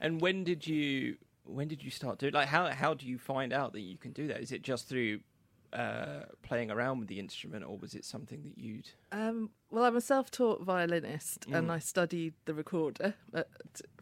And when did you when did you start doing like how how do you find out that you can do that? Is it just through uh, playing around with the instrument, or was it something that you'd? Um, well, I'm a self-taught violinist, and I studied the recorder at,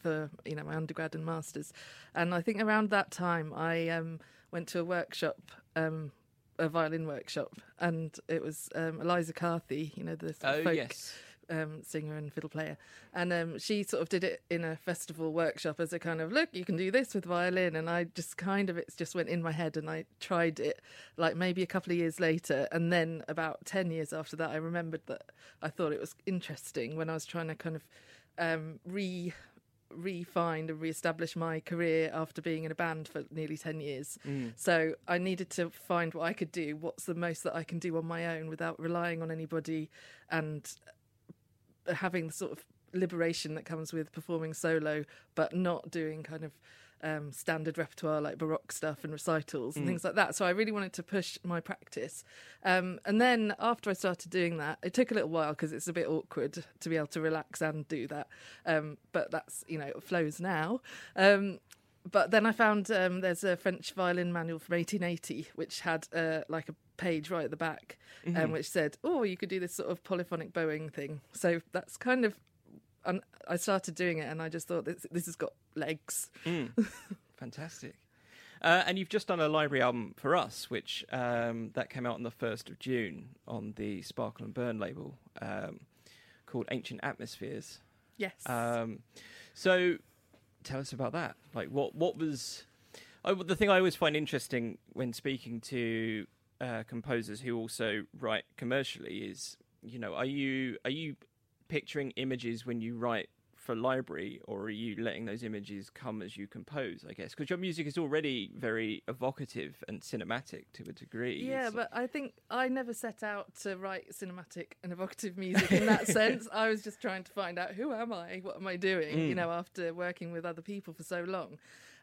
for you know my undergrad and masters. And I think around that time, I um, went to a workshop, um, a violin workshop, and it was um, Eliza Carthy, you know the Oh folk yes, um, singer and fiddle player, and um, she sort of did it in a festival workshop as a kind of look, you can do this with violin, and I just kind of it just went in my head, and I tried it like maybe a couple of years later, and then about ten years after that, I remembered that I thought it was interesting when I was trying to kind of um, re re-find and re-establish my career after being in a band for nearly 10 years. So i needed to find what i could do what's the most that i can do on my own without relying on anybody and having the sort of liberation that comes with performing solo, but not doing kind of um, standard repertoire like baroque stuff and recitals and things like that. So I really wanted to push my practice. Um, and then after I started doing that, it took a little while because it's a bit awkward to be able to relax and do that. Um, but that's you know it flows now. Um, but then I found um, there's a French violin manual from 1880 which had uh, like a page right at the back, um, which said, "Oh, you could do this sort of polyphonic bowing thing." So that's kind of, and I started doing it, and I just thought this this has got legs. fantastic. Uh, and you've just done a library album for us, which um, that came out on the first of June on the Sparkle and Burn label, um, called Ancient Atmospheres. Yes. Um, so, tell us about that. Like, what what was I, the thing I always find interesting when speaking to uh, composers who also write commercially is, you know, are you are you picturing images when you write for library, or are you letting those images come as you compose? I guess because your music is already very evocative and cinematic to a degree. Yeah, It's- but I think I never set out to write cinematic and evocative music in that sense. I was just trying to find out who am I, what am I doing, you mm. know, after working with other people for so long.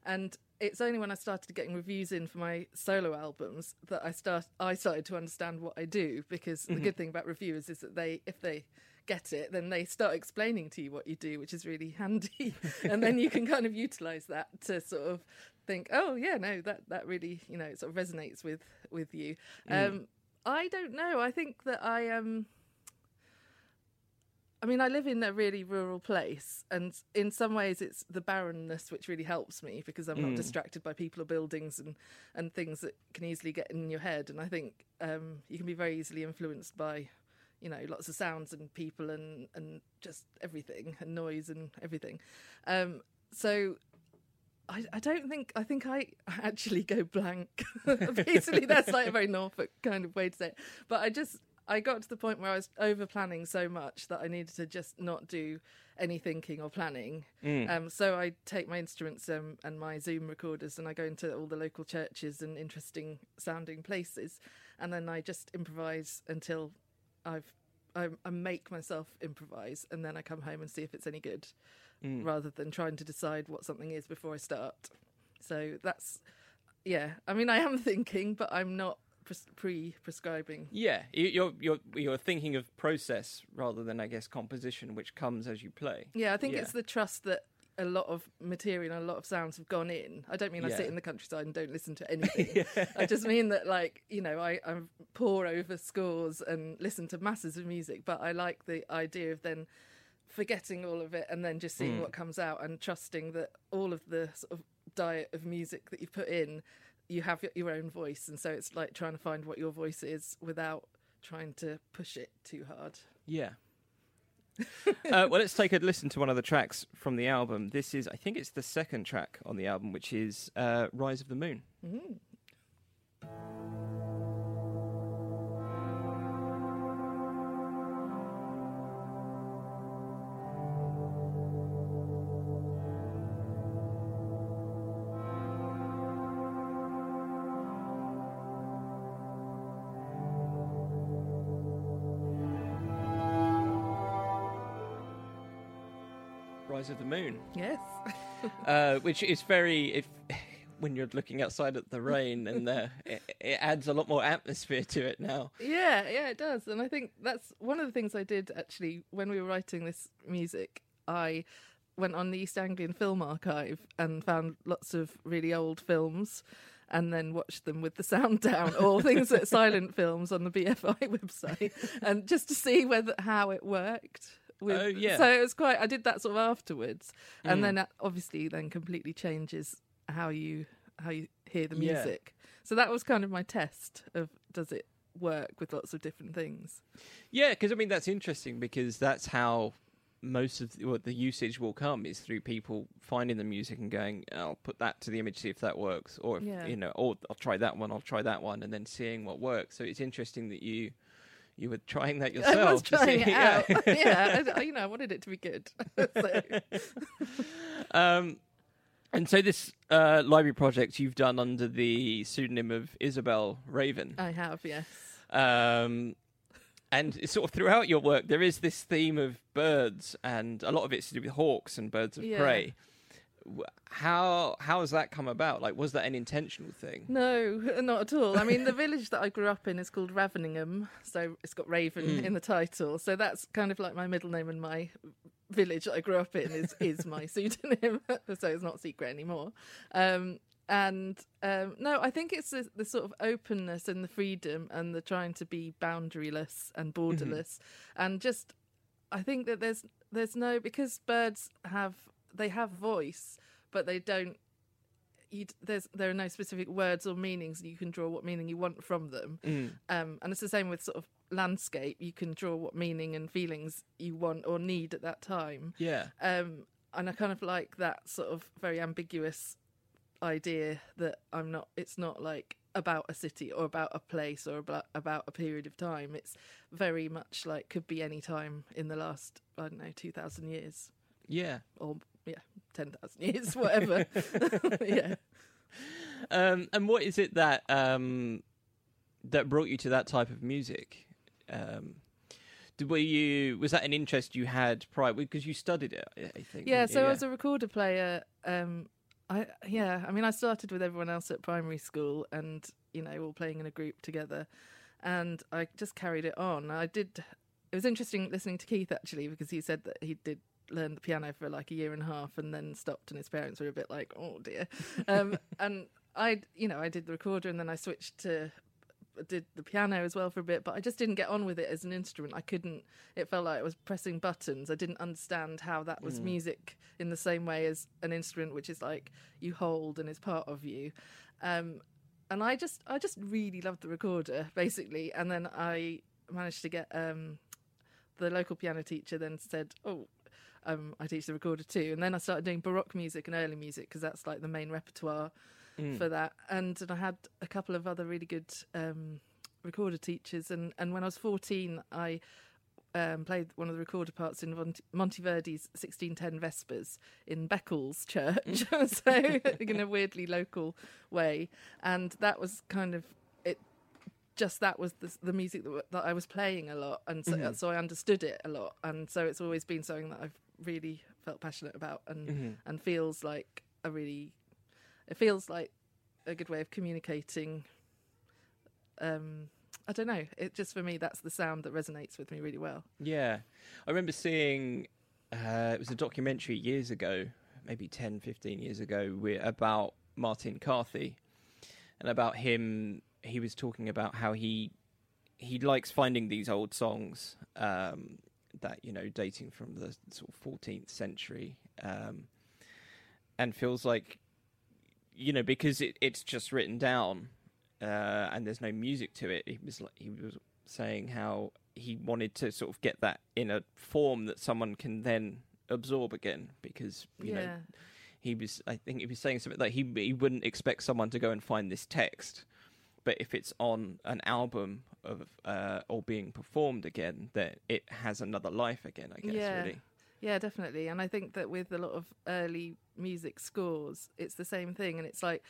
And it's only when I started getting reviews in for my solo albums that I start I started to understand what I do because the mm-hmm. good thing about reviewers is that they if they get it then they start explaining to you what you do which is really handy. And then you can kind of utilize that to sort of think oh yeah no that that really you know it sort of resonates with with you. Um i don't know. I think that i um I mean, I live in a really rural place, and in some ways, it's the barrenness which really helps me because I'm not distracted by people or buildings and, and things that can easily get in your head. And I think um, you can be very easily influenced by, you know, lots of sounds and people and, and just everything and noise and everything. Um, so I, I don't think I think I actually go blank. Basically, that's like a very Norfolk kind of way to say it. But I just I got to the point where I was over planning so much that I needed to just not do any thinking or planning. Um, so I take my instruments um, and my Zoom recorders and I go into all the local churches and interesting sounding places, and then I just improvise until I've I, I make myself improvise, and then I come home and see if it's any good, mm. rather than trying to decide what something is before I start. So that's yeah. I mean, I am thinking, but I'm not pre-prescribing. Yeah, you- you're you're you're thinking of process rather than, I guess, composition, which comes as you play. Yeah, I think Yeah. it's the trust that a lot of material and a lot of sounds have gone in. I don't mean I sit in the countryside and don't listen to anything. I just mean that, like, you know, I, I pore over scores and listen to masses of music, but I like the idea of then forgetting all of it and then just seeing hmm. what comes out and trusting that all of the sort of diet of music that you've put in, you have your own voice. And so it's like trying to find what your voice is without trying to push it too hard. Yeah. uh, well, let's take a listen to one of the tracks from the album. This is, I think, it's the second track on the album, which is uh, "Rise of the Moon." "Rise of the Moon." Yes. uh, which is very. If when you're looking outside at the rain, and uh, it, it adds a lot more atmosphere to it now. Yeah, yeah, it does. And I think that's one of the things I did actually when we were writing this music. I went on the East Anglian Film Archive and found lots of really old films and then watched them with the sound down or things that silent films on the BFI website and just to see whether how it worked. With, Oh, yeah. So it was quite. I did that sort of afterwards, and Mm. then that obviously then completely changes how you how you hear the Yeah. music. So that was kind of my test of does it work with lots of different things. Yeah, because I mean that's interesting because that's how most of the, well, the usage will come is through people finding the music and going, I'll put that to the image, see if that works, or if, Yeah. you know, or I'll try that one, I'll try that one, and then seeing what works. So it's interesting that you you were trying that yourself. I was trying it out. yeah, I, you know, I wanted it to be good. so, um, and so this uh, library project you've done under the pseudonym of Isabel Raven. I have, yes. Um, and it's sort of throughout your work, there is this theme of birds, and a lot of it's to do with hawks and birds of Yeah. prey. How how has that come about? Like, was that an intentional thing? No, not at all. I mean, the village that I grew up in is called Raveningham, so it's got Raven Mm. in the title. So that's kind of like my middle name and my village that I grew up in is is my pseudonym. so it's not secret anymore. Um, and um, no, I think it's the, the sort of openness and the freedom and the trying to be boundaryless and borderless, and just I think that there's there's no because birds have they have voice, but they don't you, there's there are no specific words or meanings. You can draw what meaning you want from them, Mm. um, and it's the same with sort of landscape. You can draw what meaning and feelings you want or need at that time. Yeah. Um, and I kind of like that sort of very ambiguous idea that I'm not. It's not like about a city or about a place or about about a period of time. It's very much like could be any time in the last I don't know two thousand years Yeah. or yeah ten thousand years whatever. yeah. Um, and what is it that um, that brought you to that type of music? Um, did, were you was that an interest you had prior because you studied it? I- think. Yeah, so you? as a recorder player, um, I yeah, I mean, I started with everyone else at primary school, and you know, all playing in a group together, and I just carried it on. I did. It was interesting listening to Keith actually because he said that he did learn the piano for like a year and a half and then stopped, and his parents were a bit like, "Oh dear," um, and I, you know, I did the recorder and then I switched to did the piano as well for a bit, but I just didn't get on with it as an instrument. I couldn't. It felt like I was pressing buttons. I didn't understand how that was music in the same way as an instrument, which is like you hold and is part of you. Um, and I just, I just really loved the recorder, basically. And then I managed to get um, the local piano teacher. Then said, "Oh." Um, I teach the recorder too, and then I started doing baroque music and early music because that's like the main repertoire for that. And, and I had a couple of other really good um, recorder teachers. And, and when I was 14, I um, played one of the recorder parts in Monte- Monteverdi's 1610 Vespers in Beccles Church, so in a weirdly local way. And that was kind of it. Just that was the, the music that, that I was playing a lot, and so, so I understood it a lot, and so it's always been something that I've really felt passionate about, and and feels like a really it feels like a good way of communicating um i don't know it just for me that's the sound that resonates with me really well Yeah. I remember seeing uh, it was a documentary years ago, maybe 10, 15 years ago, about Martin Carthy and about him. He was talking about how he he likes finding these old songs um, that you know dating from the sort of 14th century, um, and feels like you know because it, it's just written down uh, and there's no music to it. He was like, he was saying how he wanted to sort of get that in a form that someone can then absorb again because you yeah know he was I think he was saying something like he he wouldn't expect someone to go and find this text, but if it's on an album of uh, or being performed again, that it has another life again. I guess Yeah. really. yeah definitely and i think that with a lot of early music scores it's the same thing and it's like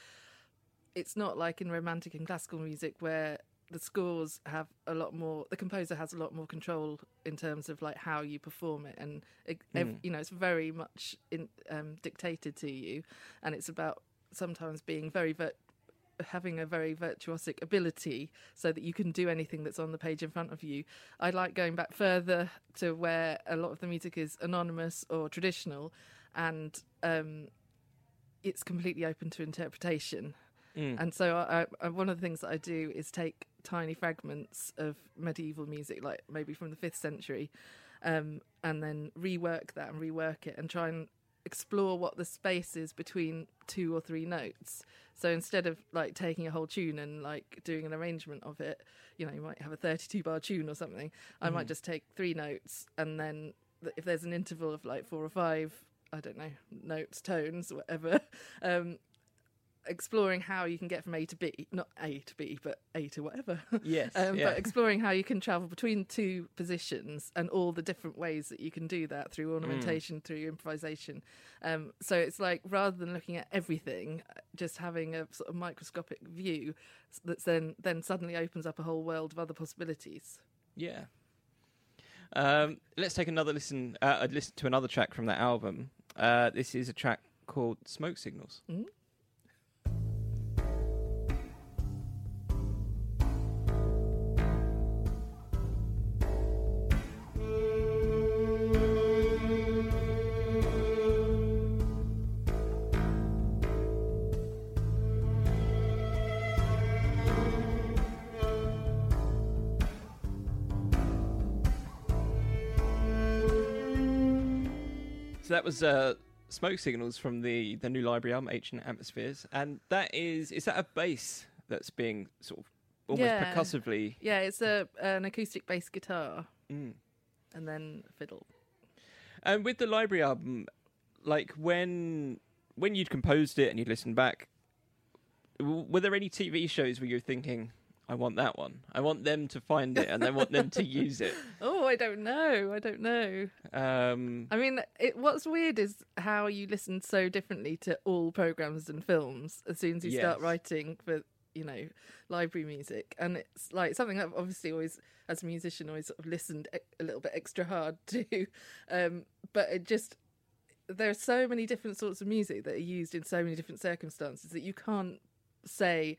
it's not like in romantic and classical music where the scores have a lot more the composer has a lot more control in terms of like how you perform it and it, ev- you know it's very much in, um, dictated to you and it's about sometimes being very vir- having a very virtuosic ability so that you can do anything that's on the page in front of you. I like going back further to where a lot of the music is anonymous or traditional and um, it's completely open to interpretation. And so, I, I, one of the things that I do is take tiny fragments of medieval music, like maybe from the fifth century, um, and then rework that and rework it and try and explore what the space is between two or three notes. So instead of like taking a whole tune and like doing an arrangement of it, you know, you might have a 32 bar tune or something. I might just take three notes and then if there's an interval of like four or five, I don't know, notes, tones, whatever, um, exploring how you can get from A to B, not A to B, but A to whatever. Yes, um, yeah. But exploring how you can travel between two positions and all the different ways that you can do that through ornamentation, through improvisation. Um, so it's like rather than looking at everything, uh, just having a sort of microscopic view that then then suddenly opens up a whole world of other possibilities. Yeah. Um, let's take another listen. Uh, I'd listen to another track from that album. Uh, this is a track called "Smoke Signals." So that was uh, "Smoke Signals" from the the new library album, "Ancient Atmospheres," and that is is that a bass that's being sort of almost Yeah. percussively. Yeah, it's a an acoustic bass guitar Mm. and then fiddle. And with the library album, like when when you'd composed it and you'd listened back, were there any TV shows where you're thinking, "I want that one. I want them to find it and I want them to use it." Oh, I don't know. I don't know. Um, I mean, it, what's weird is how you listen so differently to all programs and films as soon as you start writing for, you know, library music. And it's like something I've obviously always, as a musician, always sort of listened a little bit extra hard to. Um, but it just, there are so many different sorts of music that are used in so many different circumstances that you can't say,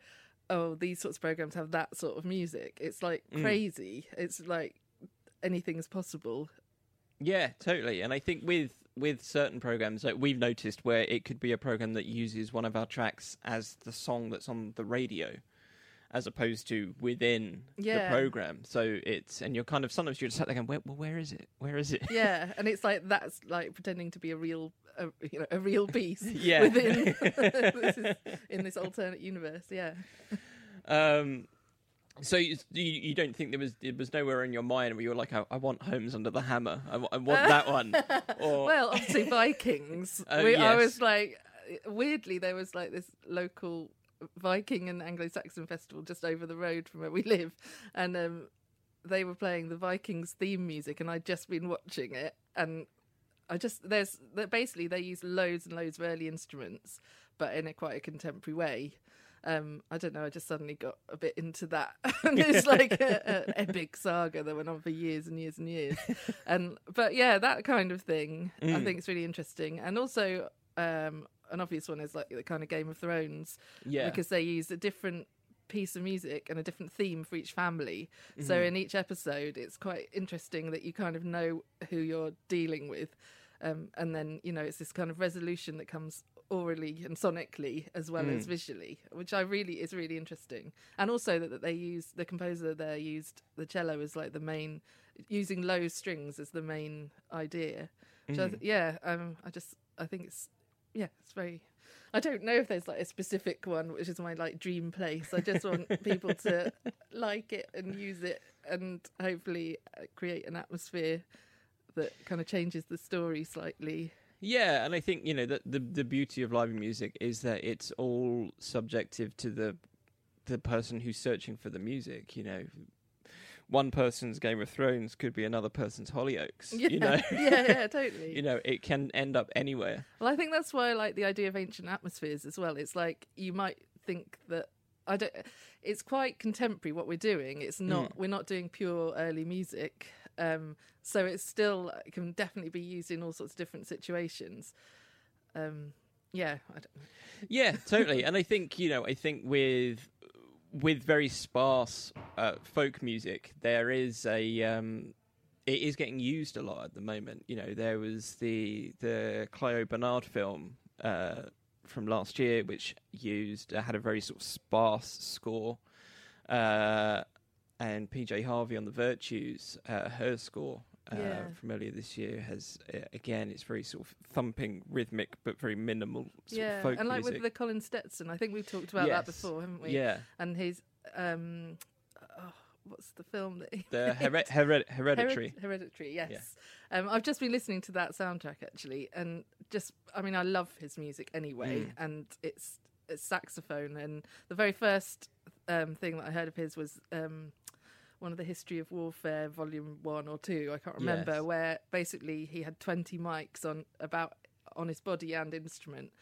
oh, these sorts of programs have that sort of music. It's like mm. crazy. It's like anything's possible. Yeah, totally. And I think with with certain programs, like we've noticed, where it could be a program that uses one of our tracks as the song that's on the radio, as opposed to within Yeah. the program. So it's and you're kind of sometimes you're just sat there going, where, well, where is it? Where is it? yeah and it's like that's like pretending to be a real a, you know a real piece Yeah. within this is, in this alternate universe yeah Um, so you, you don't think there was there was nowhere in your mind where you were like, I, I want Homes Under the Hammer. I, I want that one. Or well obviously vikings Oh, we, i was like weirdly there was like this local viking and anglo-saxon festival just over the road from where we live and um they were playing the vikings theme music and i'd just been watching it and I just there's basically they use loads and loads of early instruments, but in a quite a contemporary way. Um, I don't know. I just suddenly got a bit into that, and it's like a, an epic saga that went on for years and years and years. and but yeah, that kind of thing I think is really interesting, and also um, an obvious one is like the kind of Game of Thrones, Yeah. because they use a different piece of music and a different theme for each family. So in each episode, it's quite interesting that you kind of know who you're dealing with. Um, and then, you know, it's this kind of resolution that comes orally and sonically as well as visually, which I really is really interesting. And also that, that they use the composer there used the cello as like the main, using low strings as the main idea. Which I th- yeah, um, I just I think it's yeah, it's very. I don't know if there's like a specific one which is my like dream place. I just want people to like it and use it, and hopefully uh, create an atmosphere that kind of changes the story slightly. Yeah, and I think you know that the the beauty of live music is that it's all subjective to the the person who's searching for the music. You know, one person's Game of Thrones could be another person's Hollyoaks. Yeah, You know, yeah, yeah, totally. you know, it can end up anywhere. Well, I think that's why I like the idea of ancient atmospheres as well. It's like you might think that I don't. It's quite contemporary what we're doing. It's not. We're not doing pure early music. Um, so it's still it can definitely be used in all sorts of different situations. Um, yeah, I don't. Yeah, totally. and I think you know, I think with with very sparse uh, folk music, there is a um, it is getting used a lot at the moment. You know, there was the the Clio Barnard film uh, from last year, which used uh, had a very sort of sparse score, uh, and PJ Harvey on the Virtues, uh, her score. Uh, Yeah. From earlier this year has uh, again it's very sort of thumping, rhythmic, but very minimal. Sort yeah, of folk and like music. with the Colin Stetson, I think we've talked about that before, haven't we? Yeah, And his um, oh, what's the film that he the made? hered- hered- hereditary. Hered- Hereditary, yes. Um, I've just been listening to that soundtrack actually, and just, I mean, I love his music anyway, Mm. and it's, it's saxophone. And the very first um, thing that I heard of his was um, one of the History of Warfare, Volume One or Two, I can't remember, Yes. where basically he had twenty mics on about on his body and instrument,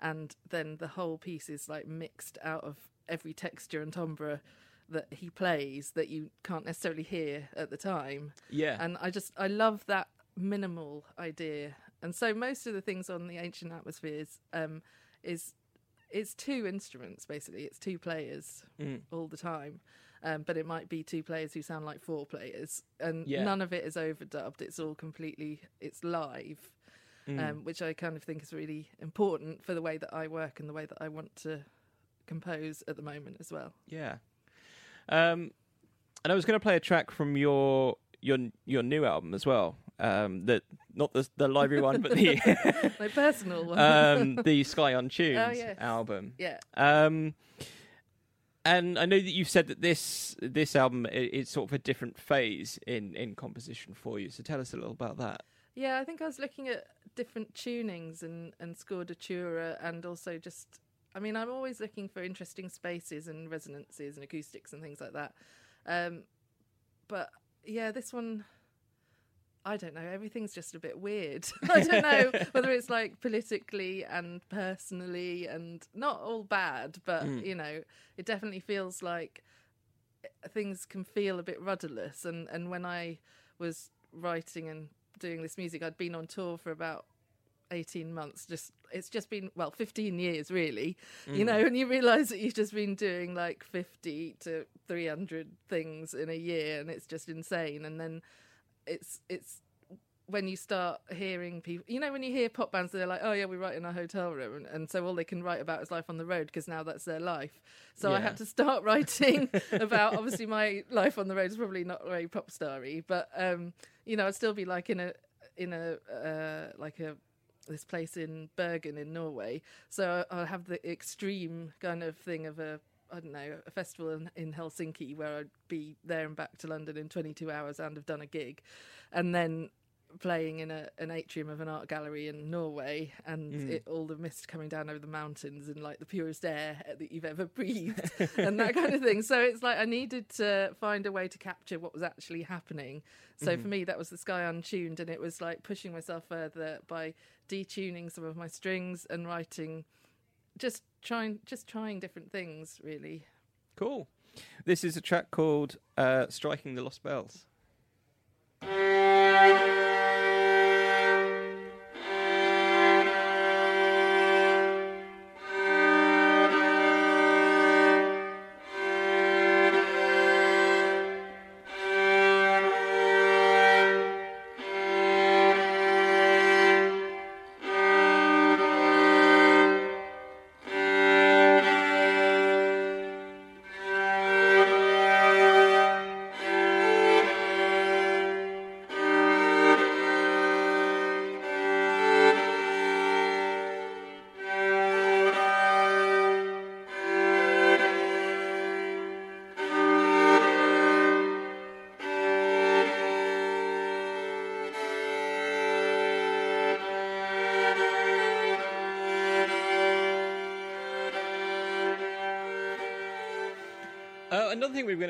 and then the whole piece is like mixed out of every texture and timbre that he plays that you can't necessarily hear at the time yeah, and I just I love that minimal idea. And so most of the things on the ancient atmospheres um, is it's two instruments basically. It's two players Mm. all the time, um, but it might be two players who sound like four players, and Yeah. none of it is overdubbed. It's all completely it's live, Mm. um, which I kind of think is really important for the way that I work and the way that I want to compose at the moment as well. yeah. Um, and I was going to play a track from your your your new album as well. Um, that not the the library one, but the My personal one. um the Sky Untuned Oh, yes. album. yeah. Um, and I know that you've said that this this album is sort of a different phase in in composition for you. So tell us a little about that. Yeah, I think I was looking at different tunings and and scordatura, and also just, I mean, I'm always looking for interesting spaces and resonances and acoustics and things like that. Um, but yeah, this one, I don't know. Everything's just a bit weird. I don't know whether it's like politically and personally, and not all bad, but Mm. you know, it definitely feels like eh, things can feel a bit rudderless. And and when I was writing and doing this music, I'd been on tour for about 18 months just it's just been well 15 years really you know and you realize that you've just been doing like 50 to 300 things in a year and it's just insane and then it's it's when you start hearing people you know when you hear pop bands they're like oh yeah we write in our hotel room and, and so all they can write about is life on the road because now that's their life so i had to start writing about obviously my life on the road is probably not very pop starry but um you know i'd still be like in a in a uh, like a this place in Bergen in Norway. So I'll have the extreme kind of thing of a I don't know a festival in, in Helsinki where I'd be there and back to London in 22 hours and have done a gig, and then playing in a, an atrium of an art gallery in Norway and mm. it, all the mist coming down over the mountains and like the purest air that you've ever breathed and that kind of thing. So it's like I needed to find a way to capture what was actually happening. So for mm-hmm. me, that was the sky untuned, and it was like pushing myself further by detuning some of my strings and writing, just trying, just trying different things. Really, Cool. This is a track called uh, "Striking the Lost Bells."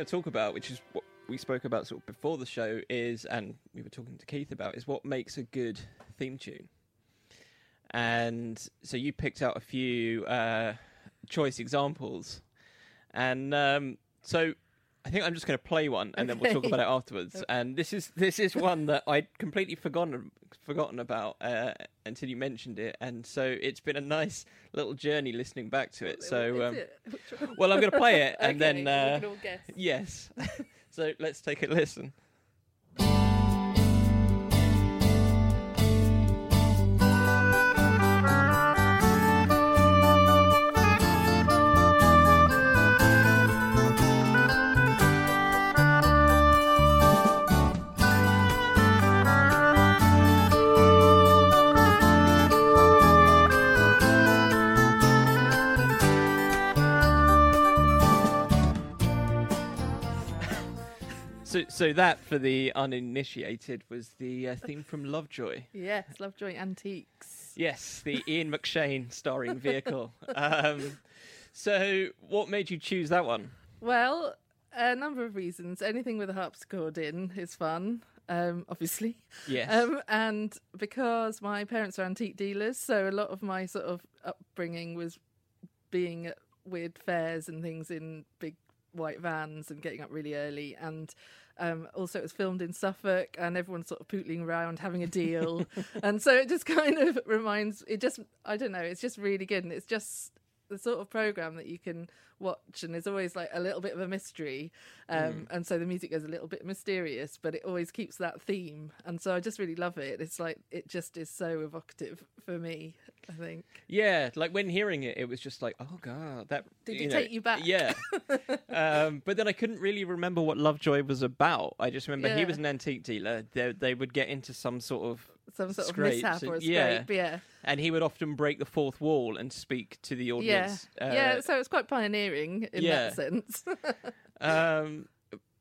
To talk about, which is what we spoke about sort of before the show, is and we were talking to Keith about, is what makes a good theme tune. And so you picked out a few uh, choice examples, and um, so I think I'm just going to play one, and then we'll talk about it afterwards. And this is this is one that I'd completely forgotten forgotten about uh, until you mentioned it, and so it's been a nice little journey listening back to it. So, um, it? Well, I'm going to play it, and Okay, then uh, can all guess. yes. so let's take a listen. So, that for the uninitiated was the uh, theme from Lovejoy. Yes, Lovejoy Antiques. Yes, the Ian McShane starring vehicle. Um, so, what made you choose that one? Well, a number of reasons. Anything with a harpsichord in is fun, um, obviously. Yes. Um, and because my parents are antique dealers, so a lot of my sort of upbringing was being at weird fairs and things in big white vans and getting up really early. And um, also, it was filmed in Suffolk, and everyone's sort of pootling around having a deal. and so it just kind of reminds it just, I don't know, it's just really good. And it's just the sort of program that you can watch and there's always like a little bit of a mystery um and so the music goes a little bit mysterious but it always keeps that theme and so i just really love it it's like it just is so evocative for me i think yeah, like when hearing it, it was just like, oh god, that Did you it know, take you back? Yeah. um, but then I couldn't really remember what Lovejoy was about. I just remember he was an antique dealer. They, they would get into some sort of some sort of mishap or a and- scrape yeah. yeah and he would often break the fourth wall and speak to the yeah audience. Uh, yeah so it's quite pioneering in yeah. that sense Um,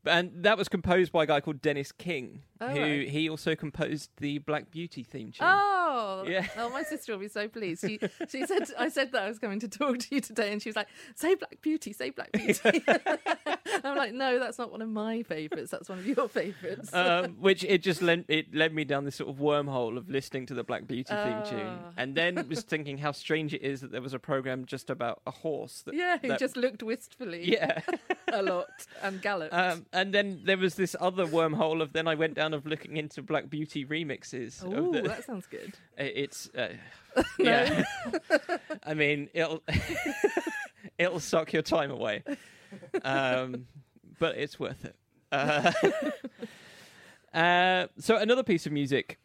and that was composed by a guy called Denis King, Oh, who right. he also composed the Black Beauty theme tune. Oh, Yeah. Oh, my sister will be so pleased. She she said I said that I was coming to talk to you today, and she was like, "Say Black Beauty, say Black Beauty." I'm like, "No, that's not one of my favourites. That's one of your favourites." um, which it just led it led me down this sort of wormhole of listening to the Black Beauty theme tune, Ah. and then was thinking how strange it is that there was a program just about a horse. That, yeah, who that- just looked wistfully yeah. a lot and galloped. Um, and then there was this other wormhole of then I went down of looking into Black Beauty remixes. The, that sounds good. It's uh, yeah. I mean, it'll it'll suck your time away, um, but it's worth it. Uh, uh, so another piece of music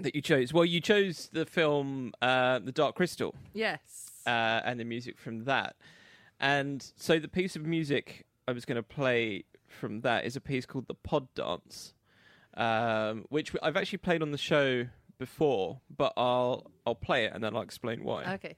that you chose. Well, you chose the film uh, The Dark Crystal Yes. uh, and the music from that. And so the piece of music I was going to play from that is a piece called The Pod Dance, um, which I've actually played on the show before, but I'll I'll play it and then I'll explain why. okay.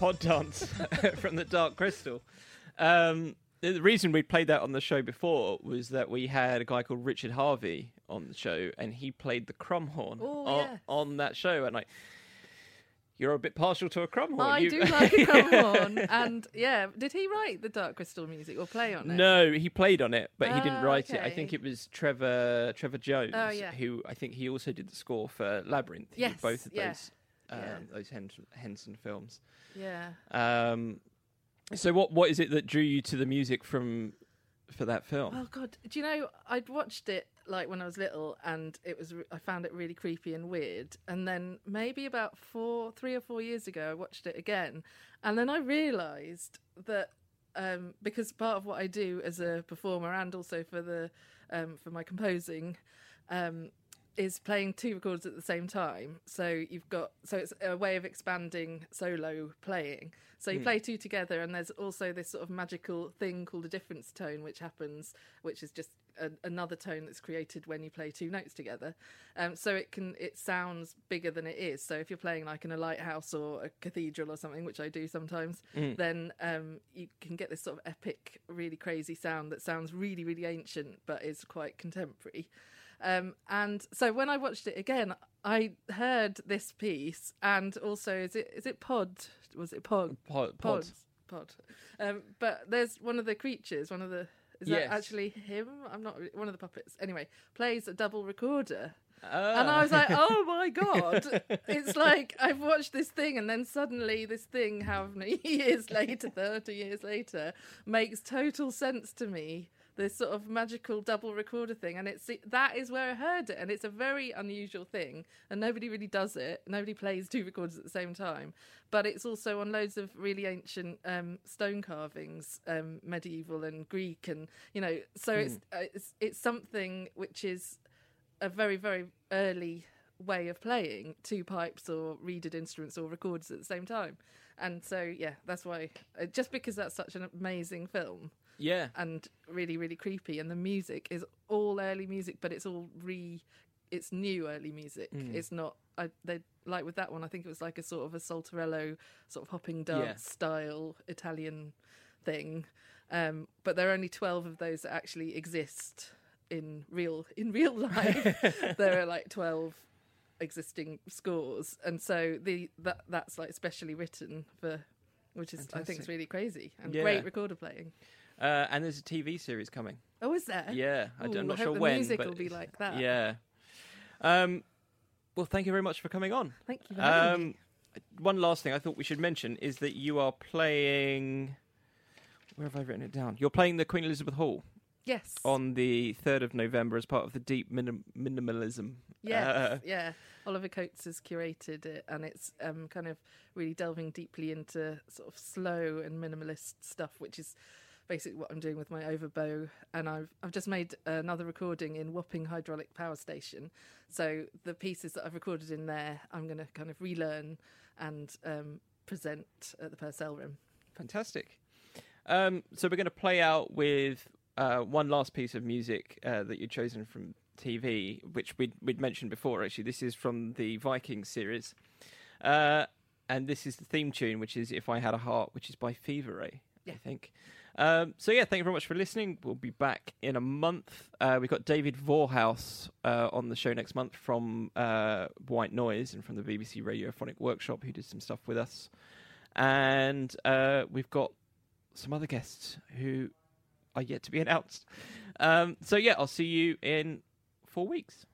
Pod Dance from The Dark Crystal. Um, the the reason we played that on the show before was that we had a guy called Richard Harvey on the show, and he played the crumhorn Oh, on, yes. on that show. And I, you're a bit partial to a crumhorn. I You- do like a crumhorn, and yeah, did he write the Dark Crystal music or play on it? No, he played on it, but he didn't Ah, write it. I think it was Trevor Trevor Jones, Oh, yeah. who I think he also did the score for Labyrinth. Yes, both of yeah, those um, yeah. those Henson, Henson films. Yeah. Um, so what what is it that drew you to the music from for that film? Oh God, do you know I'd watched it like when I was little, and it was I found it really creepy and weird. And then maybe about four, three or four years ago, I watched it again, and then I realised that um, because part of what I do as a performer and also for the um, for my composing. Um, is playing two records at the same time. So you've got so it's a way of expanding solo playing. So you play two together, and there's also this sort of magical thing called a difference tone, which happens, which is just a, another tone that's created when you play two notes together. Um, so it can it sounds bigger than it is. So if you're playing like in a lighthouse or a cathedral or something, which I do sometimes, then um, you can get this sort of epic, really crazy sound that sounds really really ancient, but is quite contemporary. Um, and so when I watched it again, I heard this piece, and also is it is it Pod? Was it Pod? Pod, Pod. Pod. Um, but there's one of the creatures, one of the. Is Yes. that actually him? I'm not one of the puppets. Anyway, plays a double recorder. Ah. And I was like, oh my God. it's like I've watched this thing, and then suddenly this thing, however many years later, 30 years later, makes total sense to me. This sort of magical double recorder thing. And it's that is where I heard it. And it's a very unusual thing. And nobody really does it. Nobody plays two recorders at the same time. But it's also on loads of really ancient um, stone carvings, um, medieval and Greek. And, you know, so it's, uh, it's, it's something which is a very very early way of playing two pipes or reeded instruments or records at the same time. And so yeah that's why uh, just because that's such an amazing film. Yeah. and really really creepy. And the music is all early music but it's all re it's new early music. It's not I, they like with that one i think it was like a sort of a saltarello sort of hopping dance Yeah. style italian thing. Um, but there are only 12 of those that actually exist in real in real life. There are like 12 existing scores and so the that that's like specially written for which is i think Fantastic. it's really crazy and Yeah. great recorder playing Uh, and there's a TV series coming. oh is there Yeah, I Ooh, don't, I'm not I sure the when. music but will be like that. Yeah. Um, well, thank you very much for coming on. thank you Um, one last thing I thought we should mention is that you are playing. Where have I written it down? You're playing the Queen Elizabeth Hall yes on the 3rd of November as part of the Deep Minim- Minimalism. Yes, Uh, yeah. Oliver Coates has curated it, and it's um, kind of really delving deeply into sort of slow and minimalist stuff, which is basically what I'm doing with my overbow. And I've I've just made another recording in Wapping Hydraulic Power Station. So the pieces that I've recorded in there, I'm going to kind of relearn and um, present at the Purcell Room. Fantastic. Um, so we're going to play out with uh, one last piece of music uh, that you've chosen from TV, which we'd, we'd mentioned before. Actually, this is from the Vikings series, uh, and this is the theme tune, which is "If I Had a Heart," which is by Fever Ray, I think. Um, so yeah, thank you very much for listening. We'll be back in a month. Uh, we've got David Vorhaus uh, on the show next month from uh, White Noise and from the BBC Radiophonic Workshop, who did some stuff with us. And uh, we've got some other guests who are yet to be announced. Um, so yeah, I'll see you in four weeks.